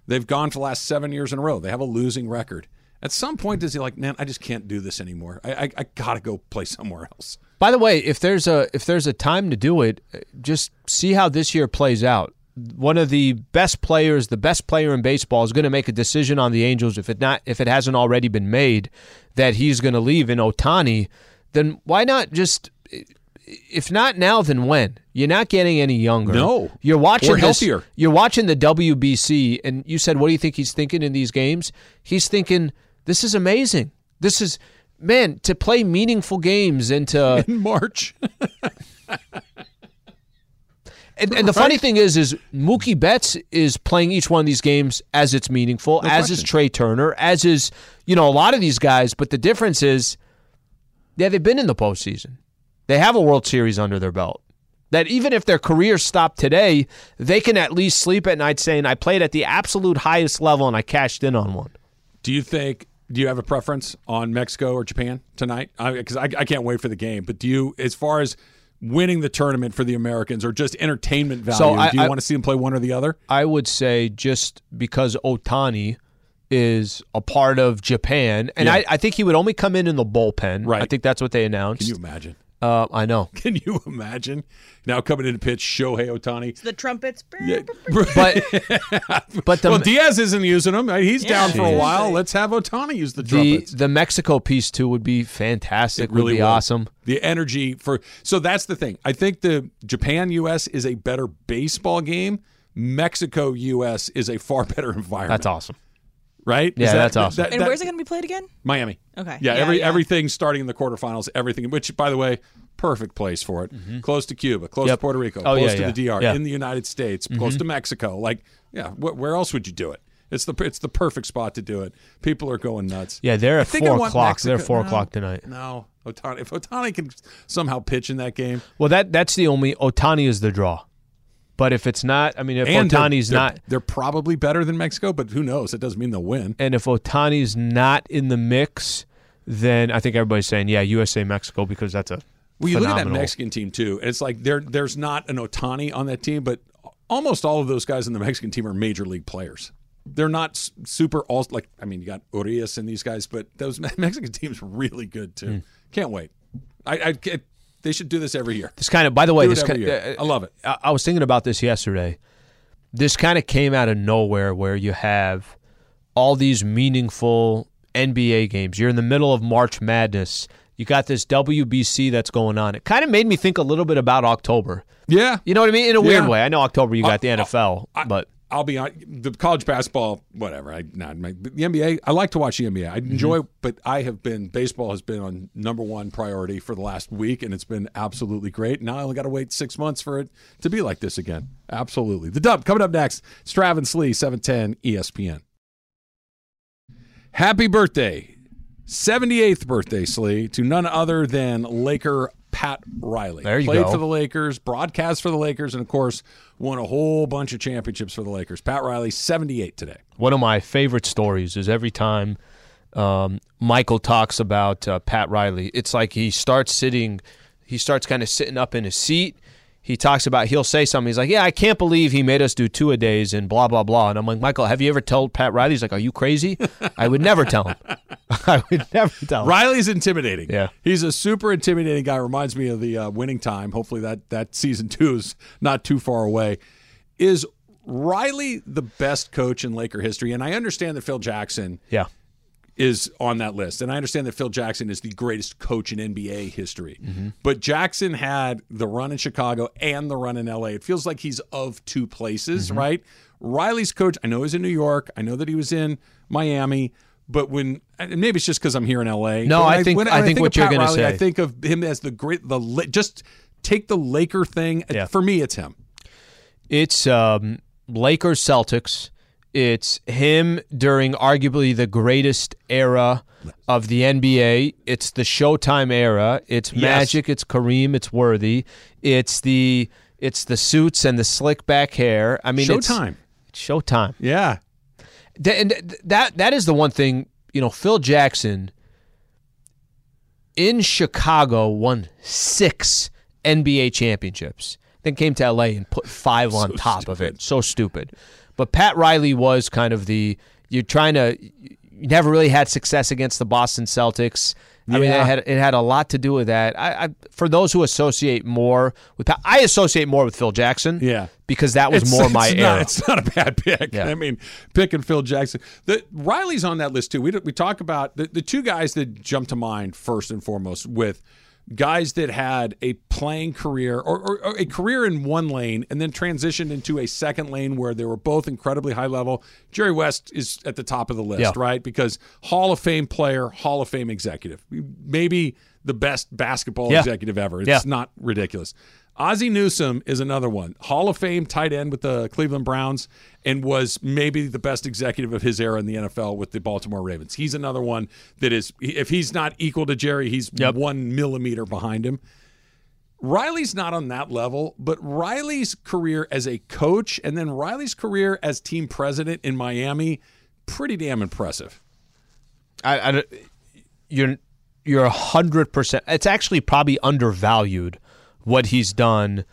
they've gone for the last seven years in a row. They have a losing record. At some point, does he like, man, I just can't do this anymore. I, I, I gotta go play somewhere else. By the way, if there's a if there's a time to do it, uh, just see how this year plays out. One of the best players, the best player in baseball, is going to make a decision on the Angels if it not if it hasn't already been made that he's going to leave in Otani. Then why not just if not now, then when? You're not getting any younger. No. you're watching Or this- You're watching the WBC, and you said, "What do you think he's thinking in these games?" He's thinking, "This is amazing. This is." Man, to play meaningful games and to In March, And, and the funny thing is, is Mookie Betts is playing each one of these games as it's meaningful, as is. Trea Turner, as is you know a lot of these guys. But the difference is, yeah, they've been in the postseason. They have a World Series under their belt. That even if their careers stop today, they can at least sleep at night saying, "I played at the absolute highest level and I cashed in on one." Do you think? Do you have a preference on Mexico or Japan tonight? Because I, I, can't wait for the game. But do you, as far as winning the tournament for the Americans or just entertainment value, So I- do you I- want to see them play one or the other? I would say just because Otani is a part of Japan, and Yeah. I, I think he would only come in in the bullpen. Right. I think that's what they announced. Can you imagine? Uh, I know. Can you imagine now coming in to pitch Shohei Otani? The trumpets. Yeah. But but the well, Diaz isn't using them. He's down for a while. Let's have Otani use the the trumpets. the Mexico piece too would be fantastic. It really would be will. awesome. The energy for so that's the thing. I think the Japan US is a better baseball game. Mexico US is a far better environment. That's awesome. Right? Yeah, that- that's awesome. that- And that- where's it going to be played again? Miami. Okay. Yeah, Yeah, every yeah. everything starting in the quarterfinals, everything. Which, by the way, perfect place for it. Mm-hmm. Close to Cuba, close Yep. to Puerto Rico, Oh, close yeah, to yeah. the DR, Yeah. in the United States, close mm-hmm. to Mexico. Like, yeah, wh- where else would you do it? It's the it's the perfect spot to do it. People are going nuts. Yeah, they're at four want o'clock. They're four no, o'clock tonight. No, Otani. If Otani can somehow pitch in that game, Well, that that's the only Otani is the draw. But if it's not, I mean, if and they're- Otani's they're, not, they're probably better than Mexico, but who knows? It doesn't mean they'll win. and if Otani's not in the mix, then I think everybody's saying, yeah, USA Mexico because that's a Well, you look at that Mexican team too. and It's like there there's not an Otani on that team, but almost all of those guys in the Mexican team are major league players. They're not super all like I mean you got Urias and these guys, but those Mexican teams really good too. Hmm. Can't wait. I, I they should do this every year. This kind of, by the way, this kind year. I love it. I, I was thinking about this yesterday. This kind of came out of nowhere where you have all these meaningful NBA games. You're in the middle of March Madness. You got this WBC that's going on. It kind of made me think a little bit about October. Yeah, You know what I mean? In a weird Yeah. way. I know October you got the Uh, NFL, but I'll be on the college basketball, whatever. I not my, the NBA. I like to watch the NBA. I enjoy, mm-hmm. but I have been baseball has been on number one priority for the last week, and it's been absolutely great. Now I only got to wait six months for it to be like this again. Absolutely. The Dump coming up next. It's Travis Lee, seven ten ESPN. Happy birthday, seventy eighth birthday, Sli, to none other than Laker Pat Riley. There you Played go. for the Lakers, broadcast for the Lakers, and of course won a whole bunch of championships for the Lakers. Pat Riley, 78 today. one of my favorite stories is every time um, Michael talks about uh, Pat Riley, it's like he starts sitting, he starts kind of sitting up in his seat. He talks about, he'll say something. He's like, Yeah, I can't believe he made us do two a days and blah, blah, blah. And I'm like, Michael, have you ever told Pat Riley? He's like, Are you crazy? I would never tell him. I would never tell. Riley's intimidating. Yeah. He's a super intimidating guy. Reminds me of the uh, winning time. Hopefully that, that season two is not too far away. Is Riley the best coach in Laker history? And I understand that Phil Jackson Yeah. is on that list. And I understand that Phil Jackson is the greatest coach in NBA history. Mm-hmm. But Jackson had the run in Chicago and the run in LA. It feels like he's of two places, Mm-hmm. right? Riley's coach, I know he's in New York. I know that he was in Miami. But when maybe it's just because I'm here in LA. No, when I think- when I think of what you're gonna say. I think of him as the great the just take the Laker thing. Yeah. For me, it's him. It's um, Lakers Celtics. It's him during arguably the greatest era of the NBA. It's the Showtime era. It's Magic. It's Kareem. It's Worthy. It's the it's the suits and the slick back hair. I mean, Showtime. It's Showtime. Yeah. And that that is the one thing you know. Phil Jackson in Chicago won six NBA championships. Then came to LA and put five on top of it. So stupid. But Pat Riley was kind of the you're trying to. You never really had success against the Boston Celtics. I mean, it had it had a lot to do with that. I, I for those who associate more with I associate more with Phil Jackson. Yeah. because that was It's- more my it's era. Not, it's not a bad pick. Yeah. I mean, picking Phil Jackson. The Riley's on that list too. We we talk about the, the two guys that jump to mind first and foremost with guys that had a playing career or, or, or a career in one lane and then transitioned into a second lane where they were both incredibly high level. Jerry West is at the top of the list, Yeah. right? Because Hall of Fame player, Hall of Fame executive, maybe the best basketball Yeah. executive ever. It's Yeah. not ridiculous. Ozzie Newsome is another one. Hall of Fame tight end with the Cleveland Browns and was maybe the best executive of his era in the NFL with the Baltimore Ravens. He's another one that is, if he's not equal to Jerry, he's Yep. one millimeter behind him. Riley's not on that level, but Riley's career as a coach and then Riley's career as team president in Miami, pretty damn impressive. I, I you're you're a hundred percent. It's actually probably undervalued what he's done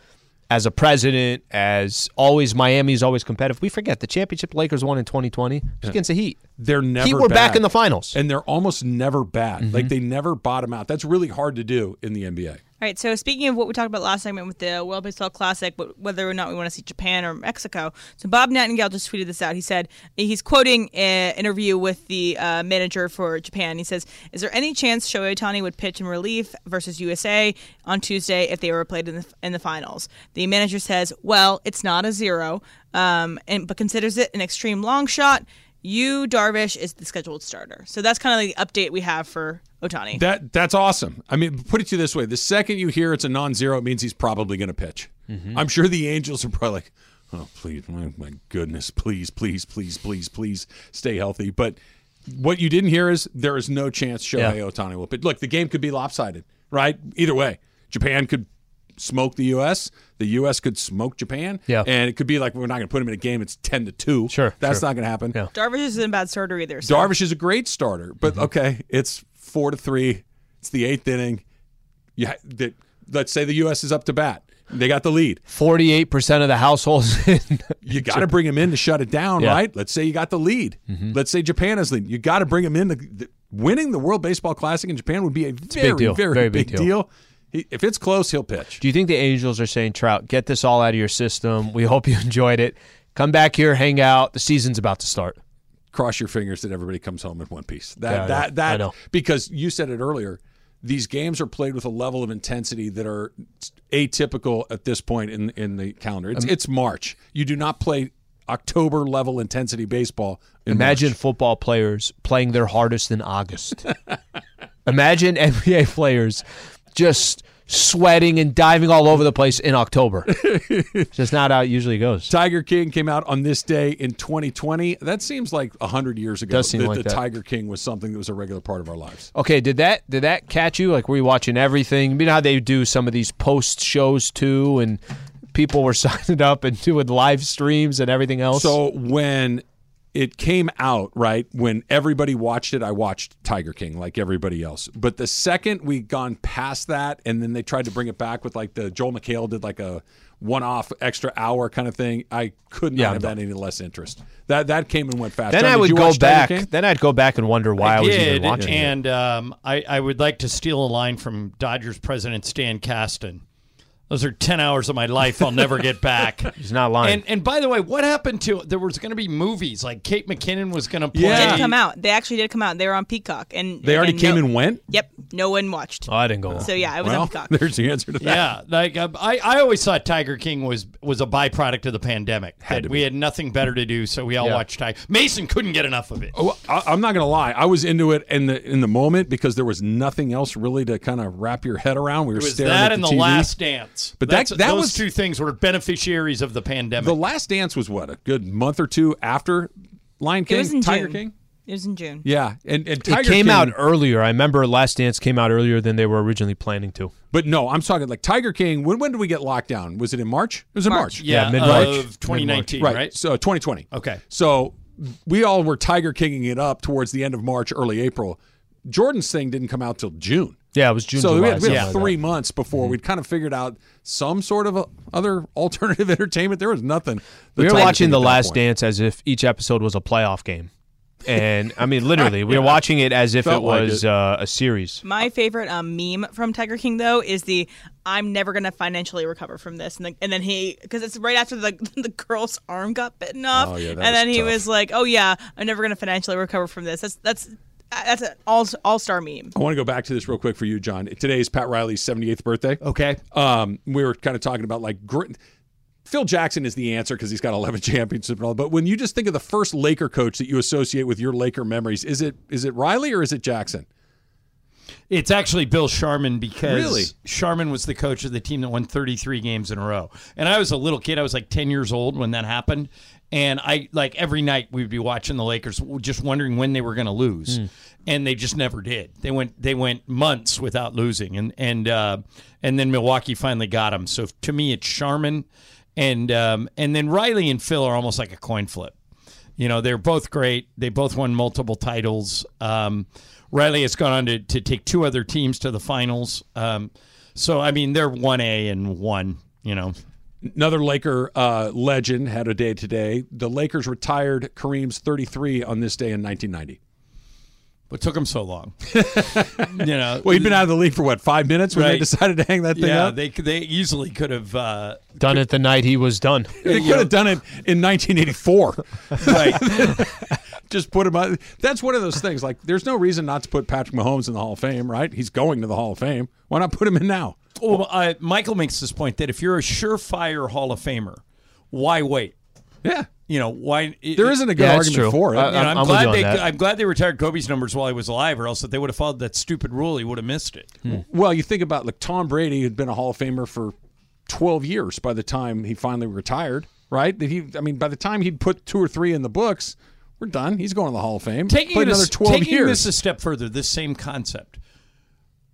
as a president. As always, Miami's always competitive. We forget the championship Lakers won in 2020 Just against the Heat. They're never Heat were back in the finals. and they're almost never bad. Mm-hmm. Like they never bottom out. That's really hard to do in the NBA. All right. So speaking of what we talked about last segment with the World Baseball Classic, but whether or not we want to see Japan or Mexico. So Bob Nightingale just tweeted this out. He said he's quoting an interview with the uh, manager for Japan. He says, "Is there any chance Shohei Ohtani would pitch in relief versus USA on Tuesday if they were played in the in the finals?" The manager says, "Well, it's not a zero, um, and but considers it an extreme long shot." You Darvish is the scheduled starter. So that's kind of the update we have for Otani. That that's awesome. I mean, put it to you this way: the second you hear it's a non-zero, it means he's probably going to pitch. Mm-hmm. I'm sure the Angels are probably like, "Oh, please, my, my goodness, please, please, please, please, please, stay healthy." But what you didn't hear is there is no chance Shohei Yeah. Otani will pitch. Look, the game could be lopsided, right? Either way, Japan could smoke the U.S. The U.S. could smoke Japan, Yeah. and it could be like we're not going to put him in a game. It's ten to two. Sure, that's sure. not going to happen. Yeah. Darvish isn't a bad starter either. So. Darvish is a great starter, but mm-hmm. okay, it's four to three. It's the eighth inning. You ha- that let's say the U.S. is up to bat. They got the lead. Forty-eight percent of the households. In, You got to bring him in to shut it down, Yeah. right? Let's say you got the lead. Mm-hmm. Let's say Japan is lead. You got to bring him in. To, the, winning the World Baseball Classic in Japan would be a very, big deal. very, Very big, big deal. deal. He, if it's close, he'll pitch. Do you think the Angels are saying, Trout, get this all out of your system? We hope you enjoyed it. Come back here, hang out. The season's about to start. cross your fingers that everybody comes home in one piece. That Yeah, that that because you said it earlier. These games are played with a level of intensity that are atypical at this point in in the calendar. It's it's March. You do not play October level intensity baseball. In Imagine March. football players playing their hardest in August. Imagine NBA players just sweating and diving all over the place in October. It's just not how it usually goes. Tiger King came out on this day in 2020. That seems like hundred years ago. Does seem that like the that. Tiger King was something that was a regular part of our lives. Okay, did that did that catch you? Like were you watching everything? You know how they do some of these post shows too, and people were signing up and doing live streams and everything else. So when it came out, right, when everybody watched it, I watched Tiger King like everybody else. But the second we gone past that, and then they tried to bring it back with like the Joel McHale did like a one-off extra hour kind of thing, I could not Yeah, have I'm had any less interest. That that came and went fast. then John, I would go back. Then I'd go back and wonder why I, was did, even watching it. and um, I, I would like to steal a line from Dodgers president Stan Kasten. Those are ten hours of my life I'll never get back. He's not lying. And and by the way, what happened to there was going to be movies like Kate McKinnon was going to play. Yeah. did come out. They actually did come out. They were on Peacock, and They already and came no, and went. Yep, no one watched. oh, I didn't go. So yeah, it was Well, on Peacock. there's the answer to that. Yeah, like uh, I, I always thought Tiger King was was a byproduct of the pandemic. Had that to we be. had nothing better to do, so we all Yeah. watched Tiger. Mason couldn't get enough of it. Oh, I, I'm not gonna lie. I was into it in the in the moment because there was nothing else really to kind of wrap your head around. We were It was staring that at and the the TV. Last Dance. But that- That's- that those was- two things were beneficiaries of the pandemic. The Last Dance was what a good month or two after Lion It King, was in Tiger June. King. It was in June. Yeah, and and Tiger it came King, out earlier. I remember Last Dance came out earlier than they were originally planning to. but no, I'm talking like Tiger King. When when did we get locked down? Was it in March? It was in March. March. yeah, yeah, mid-March. of 2019, right. right? So 2020. Okay. So we all were Tiger Kinging it up towards the end of March, early April. Jordan's thing didn't come out till June. Yeah, it was June. so July, we had, we had something like that. three months before we'd kind of figured out some sort of a, other alternative entertainment. There was nothing. We were watching The Last point. Dance as if each episode was a playoff game. And I mean, literally, we were watching it as if it Felt like was it. uh, a series. My favorite um, meme from Tiger King though is the "I'm never gonna financially recover from this," and, the, and then he because it's right after the the girl's arm got bitten off, Oh, yeah, and then was he was like, "Oh yeah, I'm never gonna financially recover from this." That's that's that's an all all star meme. I want to go back to this real quick for you, John. Today is Pat Riley's 78th birthday. Okay. Um, we were kind of talking about like gr- Phil Jackson is the answer because he's got 11 championships and all. But when you just think of the first Laker coach that you associate with your Laker memories, is it is it Riley or is it Jackson? It's actually Bill Sharman because Really? Sharman was the coach of the team that won 33 games in a row. And I was a little kid. I was like 10 years old when that happened. And I like every night we would be watching the Lakers, just wondering when they were going to lose, and they just never did. They went they went months without losing, and and uh, and then Milwaukee finally got them. So to me, it's Sharman, and um, and then Riley and Phil are almost like a coin flip. You know, they're both great. They both won multiple titles. Um, Riley has gone on to, to take two other teams to the finals. Um, so, I mean, they're 1A and 1, you know. Another Laker uh, legend had a day today. The Lakers retired Kareem's 33 on this day in 1990. What took him so long? you know, Well, he'd been out of the league for what five minutes when they decided to hang that thing yeah, up. they they easily could have uh, Done it the night he was done. They could have done it in 1984. right. Just put him out. That's one of those things. Like, there's no reason not to put Patrick Mahomes in the Hall of Fame, right? He's going to the Hall of Fame. Why not put him in now? well, uh, Michael makes this point that if you're a surefire Hall of Famer, why wait? Yeah. You know why? There isn't a good Yeah, argument true. for it. I- You know, I'm, I'm glad they. that. I'm glad they retired Kobe's numbers while he was alive, or else if they would have followed that stupid rule, he would have missed it. Well, you think about like Tom Brady had been a Hall of Famer for 12 years by the time he finally retired, right? That he, I mean, by the time he'd put two or three in the books, we're done. He's going to the Hall of Fame. Taking, Played it a- another 12 taking years. this a step further, this same concept.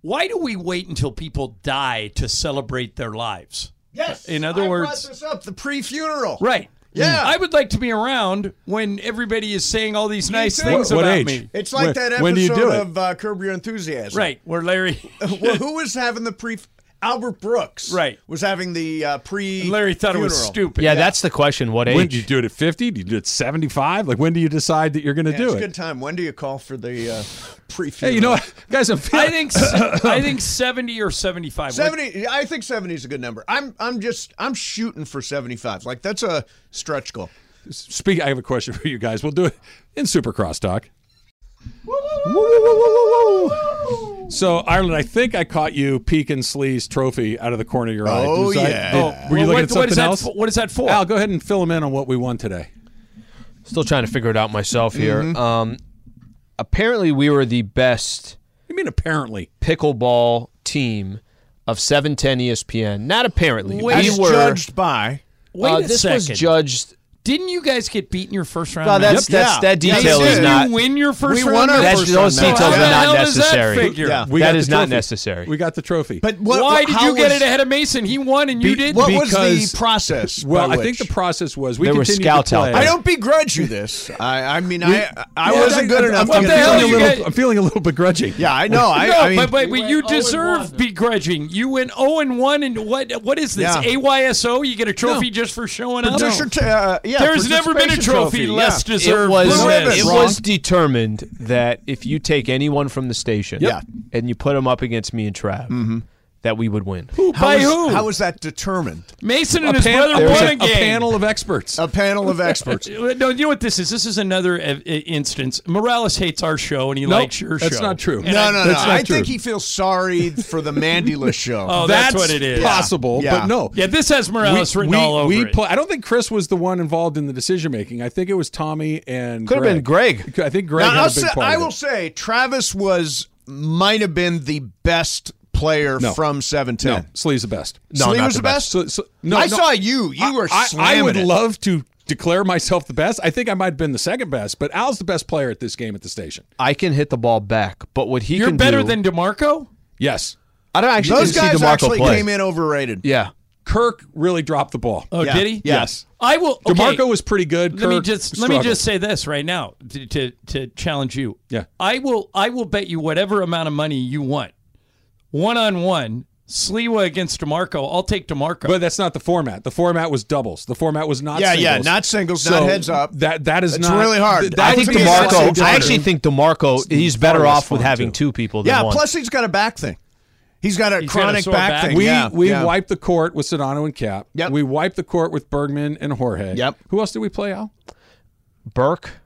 Why do we wait until people die to celebrate their lives? Yes. In other I words- brought this up the pre-funeral. Right. Yeah. I would like to be around when everybody is saying all these nice too. things What about age? me. It's like When- that episode when do you do it? of uh, Curb Your Enthusiasm. Right. Where Larry well, who was having the pre? Albert Brooks. Right. Was having the uh, pre. Larry thought it was stupid. Yeah, that's the question. What when do you do it at 50? Do you do it at 75? Like, when do you decide that you're going to Yeah, do it's a it? good time. When do you call for the uh, pre-funeral? Hey, you know what? Guys, I'm feeling, I think s- I think 70 or 75. Seventy. I think seventy is a good number. I'm. I'm just. I'm shooting for seventy-five. Like that's a stretch goal. Speak. I have a question for you guys. We'll do it in Supercross talk. So Ireland, I think I caught you peeking Sli's trophy out of the corner of your eye. Oh, Was I- yeah. did- Oh, were you well, looking what- at something what is that else? for- what is that for? Al, go ahead and fill them in on what we won today. Still trying to figure it out myself here. Mm-hmm. Um, apparently, we were the best You mean apparently? pickleball team of 710 ESPN. Not apparently. Wait, we were. judged by. Wait uh, a this second. was judged. Didn't you guys get beaten in your first round? No, match? that's that's Yeah. that detail they is did. not. you win your first We round won our? That's, first those round details How are not hell does that figure? Yeah. We That got the is not necessary. We got the trophy. But what? Why did how you get it ahead of Mason? He won and you Be- did. What was Because- the process? well, I think the process was we There were continued scouts to out play. there. I don't begrudge you this. I. I mean, I. I Yeah, wasn't good I'm- enough. I'm, I'm get the hell feeling a little. I'm feeling a little begrudging. Yeah, I know. I. no, mean, but, but, but you went 0 and deserve begrudging. You went 0 and 1, and what what is this? AYSO? You get a trophy just for showing up? Yeah, There's never been a participation trophy less yeah. deserved. it was than Blue ribbon. this. it was determined that if you take anyone from the station Yep. and you put them up against me and Trav, mm-hmm. That we would win. How By was- who? How was that determined? Mason and A, his pan- brother won a, a a game. panel of experts. A panel of experts. Uh, No, you know what this is? This is another uh, instance. Morales hates our show and he Nope, likes your that's show. That's not true. And No, I- no, no. That's I true. think he feels sorry for the Mandela show. Oh, that's, what it is. Possible, Yeah. but no. Yeah, this has Morales written all over we it. play- I don't think Chris was the one involved in the decision making. I think it was Tommy and Could have been Greg. I think Greg Now, had I'll a big say, part I will say, Travis was might have been the best player No. from seven ten. No, Sli's the best. No, Slee not was the the best. So, so- no, I no. saw you. You were I, I would it. love to declare myself the best. I think I might have been the second best, but Al's the best player at this game at the station. I can hit the ball back, but what he You're can better do, than DeMarco? Yes. I don't actually Those see guys DeMarco actually play. came in overrated. Yeah, Kirk really dropped the ball. Oh, Yeah. did he? Yes. I will. Okay. DeMarco was pretty good. let me Kirk just let me just say this right now to, to to challenge you. Yeah. I will I will bet you whatever amount of money you want, one on one, Sliwa against Demarco. I'll take Demarco. But that's not the format. The format was doubles. The format was not Yeah, singles. yeah, not singles, So not heads up. That that is It's not really hard. th- I I think would be so DeMarco. I actually think DeMarco. He's better off with having too. two people than Yeah, one. plus he's got a back thing. He's got a He's got a chronic back, back. thing. We yeah, we yeah. wiped the court with Sedano and Cap. Yep. We wiped the court with Bergman and Jorge. Yep. Who else did we play, Al? Burke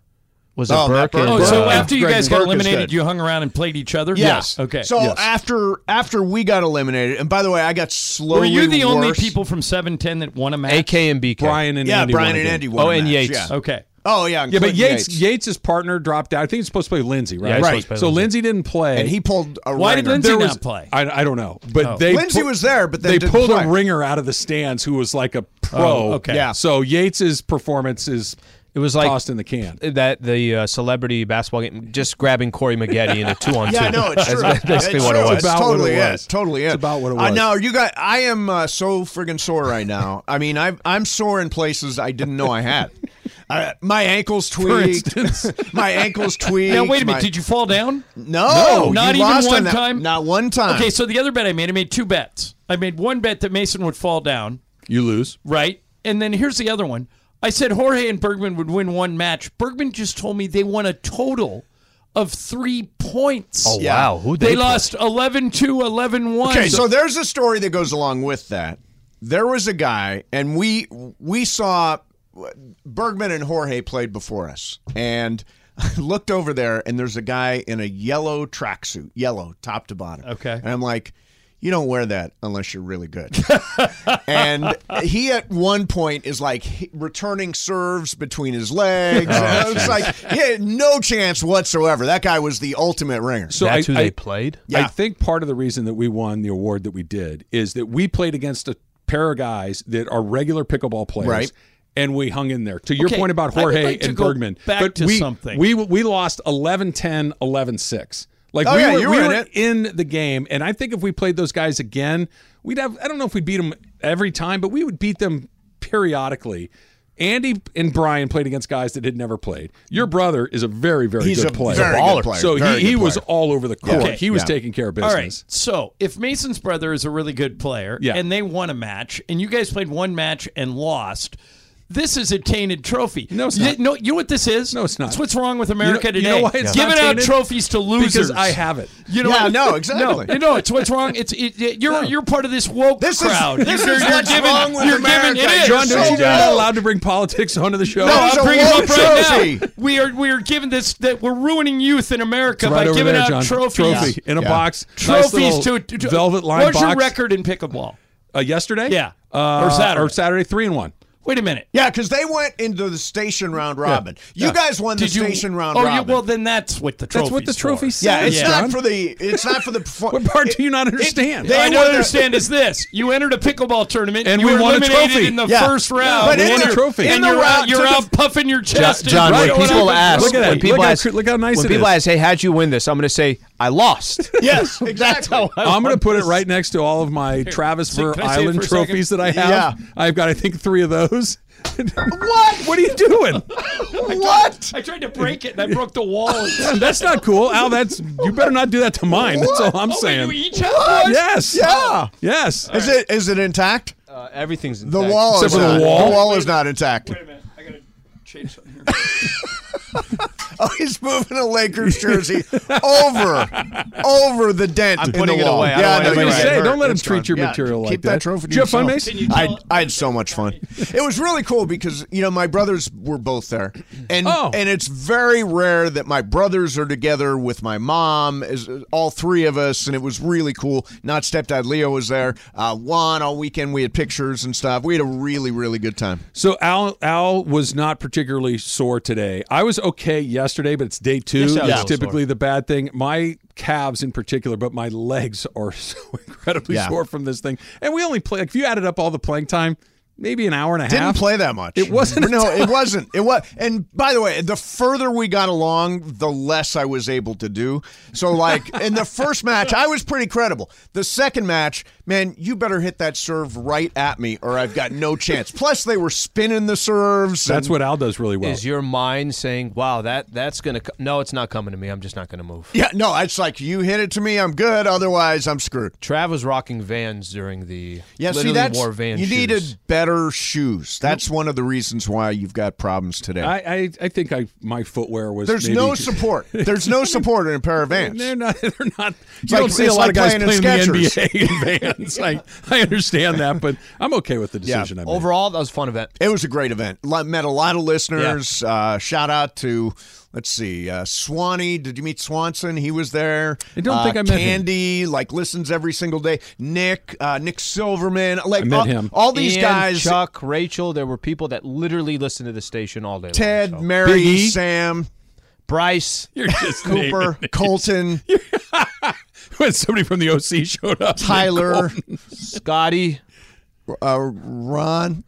was it Oh, Matt Burke? Burke. oh, so uh, after you Greg guys got Burke eliminated, you hung around and played each other. Yes. Okay. So Yes. after after we got eliminated, and by the way, I got slowly. were you the only people from seven ten that won a match? AK and BK. Brian and Yeah, Andy Brian won and. Andy. Won Oh, a and match, Yates. Yeah. Okay. Oh yeah, Yeah, but including Yates, Yates' partner dropped out. I think he's supposed to play Lindsay, right? Yeah, Right. to play So Lindsay. Lindsay didn't play, and he pulled a Why did. Lindsay there not was, play? I, I don't know, but Oh. they Lindsay pu- was there, but then they pulled play. a ringer out of the stands who was like a pro. Oh, okay. Yeah. So Yates's performance is It was like tossed in the can. that the uh, celebrity basketball game, just grabbing Corey Maggette in a two on two. Yeah, no, it's true. That's basically It's what true. it was. It's About what totally it it. was. Totally it. It's about what it Uh, was. now you got. I am uh, so friggin' sore right now. I mean, I, I'm sore in places I didn't know I had. Uh, my ankles tweaked. my ankles tweaked. Now wait a minute. My- Did you fall down? No, not even one on time? Not one time. Okay, so the other bet I made, I made two bets. I made one bet that Mason would fall down, You lose. right? And then here's the other one. I said Jorge and Bergman would win one match. Bergman just told me they won a total of three points. Oh Yeah. wow, who They, they, lost 11 2, 11 1. Okay, so there's a story that goes along with that. There was a guy, and we we saw Bergman and Jorge played before us, and I looked over there, and there's a guy in a yellow tracksuit, yellow top to bottom. Okay. and I'm like, you don't wear that unless you're really good. and he at one point is like returning serves between his legs. Oh, and it's like he had no chance whatsoever. That guy was the ultimate ringer. So That's I, who I- they played. I think part of the reason that we won the award that we did is that we played against a pair of guys that are regular pickleball players. Right. And we hung in there. To your Okay, point about I would Jorge like to and go Bergman. back but to we, something. We we lost 11-10, 11-6. Like Oh, we yeah, were, we were in in the game, and I think if we played those guys again, we'd have. I don't know if we'd beat them every time, but we would beat them periodically. Andy and Brian played against guys that had never played. Your brother is a very, very He's good a player. very baller. good player. So Very he, he good was all over the court. Okay. He was Yeah. taking care of business. right. So if Mason's brother is a really good player Yeah. and they won a match and you guys played one match and lost, this is a tainted trophy. No, it's You- not. no, you know what this is? No, it's not. That's what's wrong with America You know- you know why it's Giving out trophies to losers. Because I have it. You know Yeah, no, exactly. No, you know it's what's wrong. It's it, it- you're you're part of this woke This is- crowd. this you're, is you're what's giving, wrong with you're America. Giving, it is. John, don't so you know you're not allowed to bring politics onto the show? No, It's I'm bringing it up right now. We are we are giving this that we're ruining youth in America right by giving there, out John. trophies. Trophy in a Yeah. box. Trophies little to, to velvet line. What's your record in pickleball? Uh, yesterday? Yeah. Uh, Or Saturday. Or Saturday, three and one. Wait a minute. Yeah, because they went into the station round robin. You Yeah. guys won the you? station round oh, robin. yeah, well then that's what the trophy. That's what the trophy says. yeah, it's John. not for the. It's not for the. What part do you not understand? They I don't understand is this: you entered a pickleball tournament And you we were won a trophy. in the Yeah. first round. But We in won the- a trophy. and you're round out, you're to out puffing your chest. John, and- when people ask. Look at when that. people Look how ask, cr- look how nice when it people ask, "Hey, how'd you win this?" I'm going to say, "I lost." Yes, exactly. I'm going to put it right next to all of my Travis so Burr can I say it Island for second? trophies that I have. Yeah. I've got, I think, three of those. what? What are you doing? what? I tried to break it and I broke the wall. That's not cool, Al. That's you better not do that to mine. That's all I'm oh, wait, saying. you each have one? Yes. Yeah. Yes. Is it is it intact? Uh, everything's The wall Except is for the not. wall? The wall is not intact. Wait a minute. I gotta change something here. Oh, he's moving a Lakers jersey over over the dent I'm in putting the it wall. away. I don't Yeah, I was right. say, don't let him treat fine. your Yeah, material like keep that. trophy to Did you have fun, yourself. I, I had so much fun. It was really cool because you know my brothers were both there, and Oh. and it's very rare that my brothers are together with my mom, is all three of us, and it was really cool. Not stepdad Leo was there. Uh, Juan all weekend. We had pictures and stuff. We had a really really good time. So Al Al was not particularly sore today. I was okay yesterday, but it's day two. Yesterday I was That's a typically the bad thing. My calves in particular, but my legs are so incredibly Yeah. sore from this thing. And we only play. Like, if you added up all the playing time, maybe an hour and a half. Didn't play that much. It wasn't No, it wasn't. It was. And by the way, the further we got along, the less I was able to do. So, like in the first match, I was pretty credible. The second match, man, you better hit that serve right at me, or I've got no chance. Plus, they were spinning the serves. That's what Al does really well. Is your mind saying, "Wow, that that's gonna"? Co- no, it's not coming to me. I'm just not gonna move. Yeah, no, it's like you hit it to me, I'm good. Otherwise, I'm screwed. Trav was rocking Vans during the. Yeah, see, that's wore Vans you shoes. needed better shoes. That's one of the reasons why you've got problems today. I, I I think I my footwear was. There's maybe- no support. There's no support in a pair of Vans. They're not. They're not. You like- don't see a lot like of guys playing playing, in in the NBA in Vans. I I understand that, but I'm okay with the decision. I made. Overall, that was a fun event. It was a great event. Met a lot of listeners. Uh, shout out to let's see, uh, Swanee. Did you meet Swanson? He was there. I don't Uh, think I met him. Candy, like listens every single day. Nick, uh, Nick Silverman, like I met all, him. all these Ian, guys. Chuck, Rachel, there were people that literally listened to the station all day. Ted, long, so. Mary, Big E? Sam, Bryce, You're just Cooper, Colton, when somebody from the OC showed up. Tyler, Scotty, uh, Ron.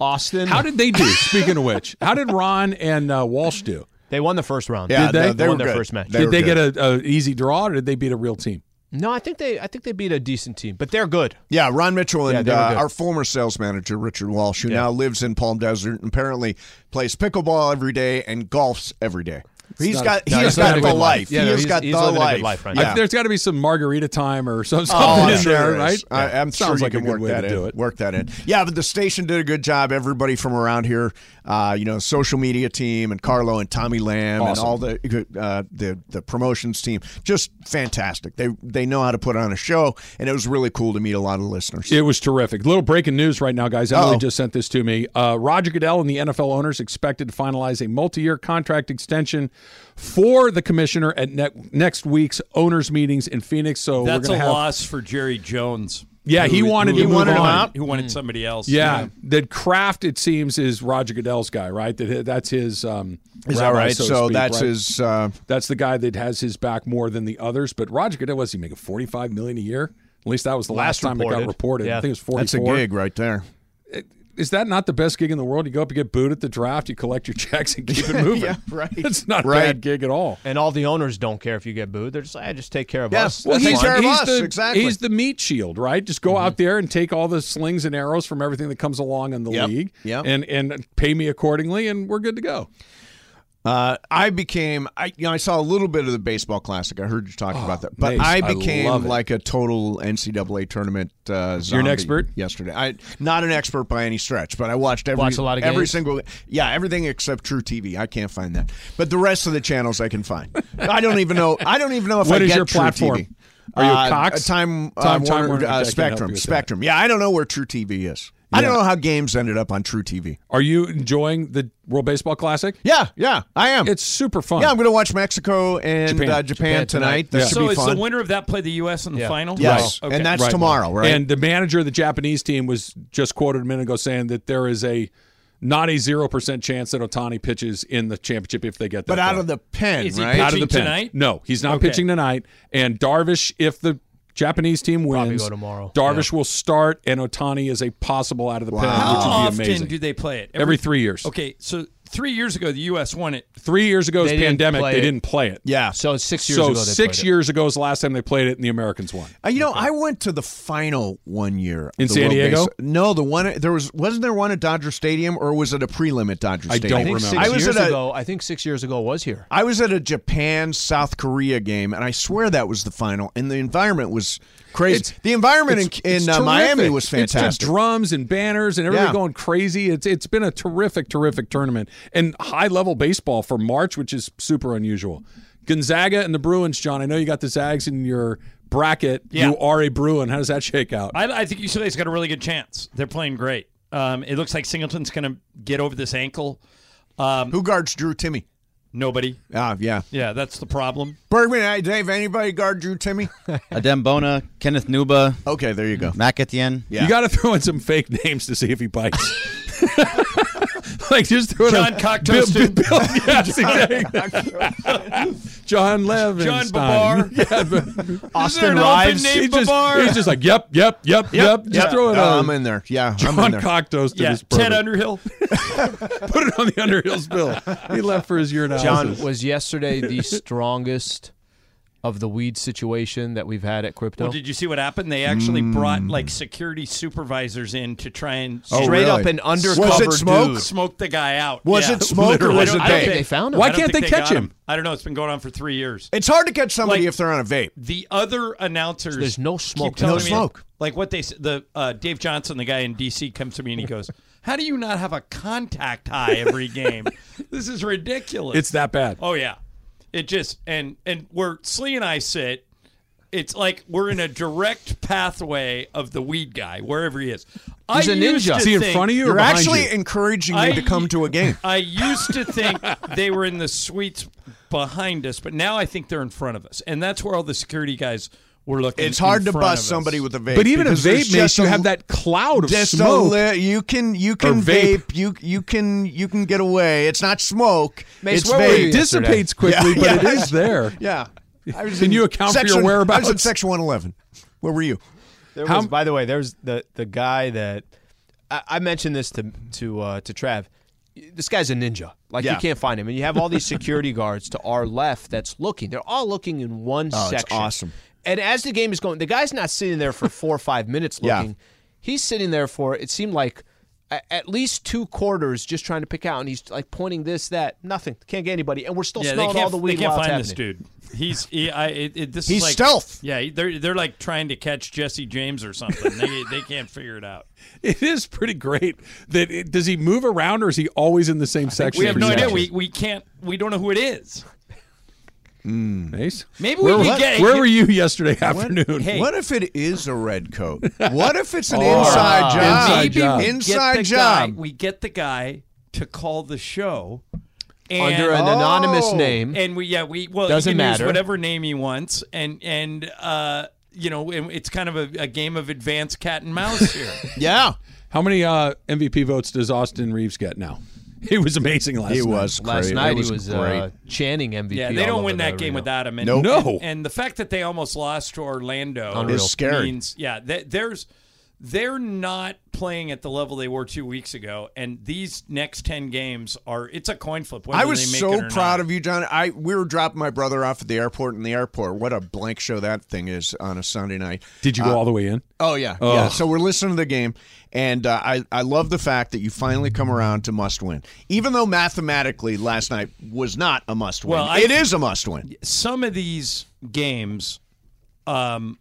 Austin. How did they do? Speaking of which, how did Ron and uh, Walsh do? They won the first round? Yeah, Did they? they, They were won their good. first match. They did they good. get a, a easy draw, or did they beat a real team? No, I think they. I think they beat a decent team, but they're good. Yeah, Ron Mitchell and they were uh, our former sales manager Richard Walsh, who Yeah. now lives in Palm Desert and apparently plays pickleball every day and golfs every day. He's not- got no, he has he's got the life. life. Yeah, he no, has got he's the living a life. good life right I- Yeah. there's got to be some margarita time or some- Oh, something I'm in sure there, there right? I, I'm sure Sounds you like a can good work way that to in. do it. Work that in. Yeah, but the station did a good job. Everybody from around here, uh, you know, social media team and Carlo and Tommy Lamb and all the uh, the the promotions team, just fantastic. They they know how to put on a show, and it was really cool to meet a lot of listeners. It was terrific. Little breaking news right now, guys. Emily Uh-oh. just sent this to me. Uh, Roger Goodell and the NFL owners expected to finalize a multi-year contract extension for the commissioner at ne- next week's owners meetings in Phoenix. So That's we're a gonna have loss for Jerry Jones. Yeah, he wanted who to move wanted him on. out. Who wanted somebody else? Yeah, that Kraft it seems is Roger Goodell's guy, right? That that's his. Um, Is that right? So, So speak, that's right? his. Uh, That's the guy that has his back more than the others. But Roger Goodell was he making forty five million a year? At least that was the last, Last time it got reported. reported. I think it was forty that's a gig right there. Is that not the best gig in the world? You go up, you get booed at the draft, you collect your checks, and keep it moving. Yeah, right. It's not a bad gig at all. And all the owners don't care if you get booed. They're just like, "I just take care of Yeah. us. Well, That's he's care of us, the, exactly. He's the meat shield, right? Just go mm-hmm. out there and take all the slings and arrows from everything that comes along in the Yep. league, Yep. and and pay me accordingly, and we're good to go. Uh, I became, I you know, I saw a little bit of the baseball classic. I heard you talking about that, but Mace, I I became it. like a total NCAA tournament. Uh, You're an expert? yesterday. I not an expert by any stretch, but I watched every Watch a lot of every single yeah everything except truTV. I can't find that, but the rest of the channels I can find. I don't even know. I don't even know if What I is get your True platform? TV. Are you uh, Cox? Time, uh, Time- Time Warner, Warner, uh, I can't help you Spectrum. Spectrum. Yeah, I don't know where truTV is. I don't know how games ended up on truTV. Are you enjoying the World Baseball Classic? Yeah, yeah, I am. It's super fun. yeah, I'm going to watch Mexico and Japan. uh, Japan, Japan tonight. tonight. That Yeah. should So be is fun. the winner of that play the U.S. in the Yeah. final? Yes, Okay. and that's Right. tomorrow, right? And the manager of the Japanese team was just quoted a minute ago saying that there is a not a zero percent chance that Otani pitches in the championship if they get that. but out far. of the pen, Is he right? pitching out of the pen. tonight? No, he's not Okay. pitching tonight. And Darvish, if the Japanese team Probably wins, go tomorrow. Darvish will start, and Otani is a possible out of the pen, How which would often be amazing. do they play it? Every three years. Okay, so three years ago the U.S. won it. Three years ago was They didn't pandemic. play They it. didn't play it. yeah. So it's six years so ago. They six played it. years ago was the last time they played it, and the Americans won. Uh, you know, I went to the final one year of In the San World Diego? Base- No, the one there was wasn't there one at Dodger Stadium or was it a prelim at Dodger I Stadium? I don't I think remember. six I was years at a- ago. I think six years ago was here. I was at a Japan South Korea game, and I swear that was the final. And the environment was crazy. It's- the environment It's- in, it's in uh, Miami terrific. was It's just fantastic. drums and banners and everything Yeah. going crazy. It's it's been a terrific, terrific tournament and high level baseball for March, which is super unusual. Gonzaga and the Bruins, John. I know you got the Zags in your bracket. Yeah. You are a Bruin. How does that shake out? I, I think UCLA's got a really good chance. They're playing great. Um, it looks like Singleton's going to get over this ankle. Um, Who guards Drew Timme? Nobody. Ah, yeah. Yeah, that's the problem. Bergman, hey, Dave, anybody guard Drew Timme? Adem Bona, Kenneth Nwuba, okay, there you go. Mac at Etienne. Yeah. You got to throw in some fake names to see if he bites. like just throw in John a, Cocktoaston. Bill, Bill, yes, exactly. John Levin. John Babar. Yeah, but Austin an Reaves. name he's, just, he's just like, yep, yep, yep, yep. Just Yeah. throw it Oh, on. I'm in there. Yeah, I'm in John there. Cocktoast yeah, this Ted. Underhill. Put it on the Underhill's bill. He left for his urinalysis. John was yesterday the strongest of the weed situation that we've had at crypto. Well, did you see what happened? They actually brought like security supervisors in to try and Oh, Straight really? up an Was undercover it smoke? dude. smoke the guy out. Was Yeah. it smoke or was it vape? think- They found him. Why can't think they catch got him? I don't know. It's been going on for three years. It's hard to catch somebody Like- if they're on a vape. the other announcers There's no smoke. telling No me- smoke. like what they s- the uh, Dave Johnson, the guy in DC, comes to me and he goes, "How do you not have a contact high every game? this is ridiculous." It's that bad. oh yeah, it just and and where Sli and I sit, it's like we're in a direct pathway of the weed guy wherever he is. He's I a ninja. Is he in front of you or You're behind actually you? encouraging me I- to come to a game. I used to think they were in the suites behind us, but now I think they're in front of us, and that's where all the security guys were looking. It's hard in to front bust somebody with a vape. But even a because there's vape makes you have that cloud of just smoke. a li- you can you can vape. vape. you you can you can get away. It's not smoke. Mace, it's vape. it dissipates quickly, Yeah, but yeah. it is there. Yeah. I was Can in you account for your section- I was in section 111. Where were you? There How- was, by the way, there's the the guy that I, I mentioned this to to uh, to Trav. This guy's a ninja. Like Yeah. you can't find him, and you have all these security guards to our left that's looking. They're all looking in one Oh, it's section. awesome. And as the game is going, the guy's not sitting there for four or five minutes looking. Yeah. looking. He's sitting there for it seemed like a- at least two quarters just trying to pick out, and he's like pointing this, that, nothing. Can't get anybody, and we're still Yeah, smelling all the weed they can't while it's find this dude. He's he, I, it, it, this He's is like, stealth. Yeah, they're they're like trying to catch Jesse James or something. they they can't figure it out. It is pretty great that it, does he move around or is he always in the same section? We have every no idea. We we can't. We don't know who it is. Mace? Maybe we where, could get- where were you yesterday afternoon? Hey. What if it is a red coat? What if it's an Oh, inside job? inside Maybe job. we Inside get the job. Guy, we get the guy to call the show And, Under an anonymous Oh. name. and we yeah we well Doesn't he can use matter. whatever name he wants and and uh you know it- it's kind of a, a game of advanced cat and mouse here. Yeah. How many uh, MVP votes does Austin Reaves get now? He was amazing last He night. was Last great. night It was he was great. uh, chanting MVP. Yeah, they don't win that game arena. without him. And, Nope. No. and, and the fact that they almost lost to Orlando Unreal. Is scary. means yeah, that there's they're not playing at the level they were two weeks ago, and these next ten games are it's a coin flip. I was so proud of you, John. I we were dropping my brother off at the airport in the airport. What a blank show that thing is on a Sunday night. Did you go all the way in? Oh yeah, yeah. So we're listening to the game, and uh, I I love the fact that you finally come around to must win, even though mathematically last night was not a must win. Well, I- it is a must win. some of these games. Um,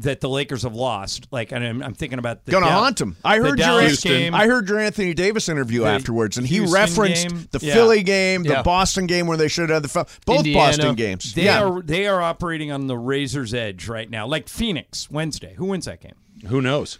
that the Lakers have lost, like, and I'm, I'm thinking about the Gonna haunt him. I the heard your game. I heard your Anthony Davis interview The afterwards, and he referenced game. the Yeah. Philly game, the Yeah. Boston game where they should have had the both Indiana. Boston games. They yeah, are they are operating on the razor's edge right now. Like Phoenix Wednesday. Who wins that game? Who knows?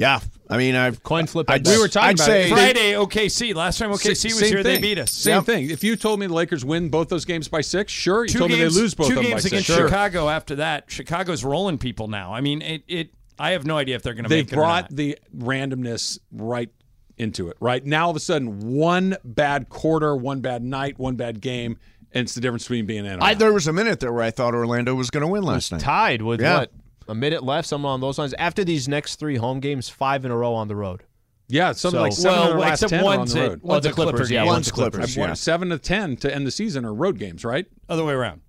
Yeah. I mean, I've Coin flip. I'd, We were talking I'd about say it. Friday, OKC. Last time OKC was Same here, they beat us. Same Yep. thing. If you told me the Lakers win both those games by six, sure. You Two told games, me they lose both two of them games by against six. Sure. Chicago. After that, Chicago's rolling people now. I mean, it. it I have no idea if they're going to They make it or brought not. the randomness right into it. Right now, all of a sudden, one bad quarter, one bad night, one bad game, and it's the difference between being in. And I, there was a minute there where I thought Orlando was going to win last night. tied with Yeah. what a minute left, something on those lines. After these next three home games, five in a row on the road. yeah, something So- like seven well, of the last except ten are on one's the it- road. one's the a Clipper Clippers, yeah, one's One's the Clippers. Clippers. I've yeah. seven to ten to end the season are road games, right? Other way around.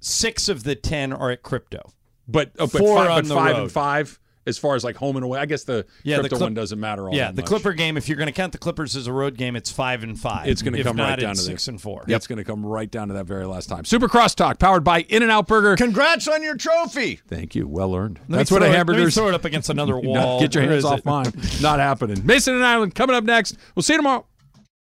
Six of the ten are at crypto. But, oh, but Four five, on but the five road. and five as far as like home and away. I guess the Yeah, the Clip- one doesn't matter all yeah, the much. Clipper game. If you're going to count the Clippers as a road game, it's five and five. It's going to come right down to six there. and four. It's going to come right down to that very last time. Super Cross Talk, powered by In-N-Out Burger. Congrats on your trophy. Thank you. Well earned. Let That's what a it- hamburger Let me is. throw it up against another Not- wall. Get your hands off it? mine. Not happening. Mason and Ireland coming up next. We'll see you tomorrow.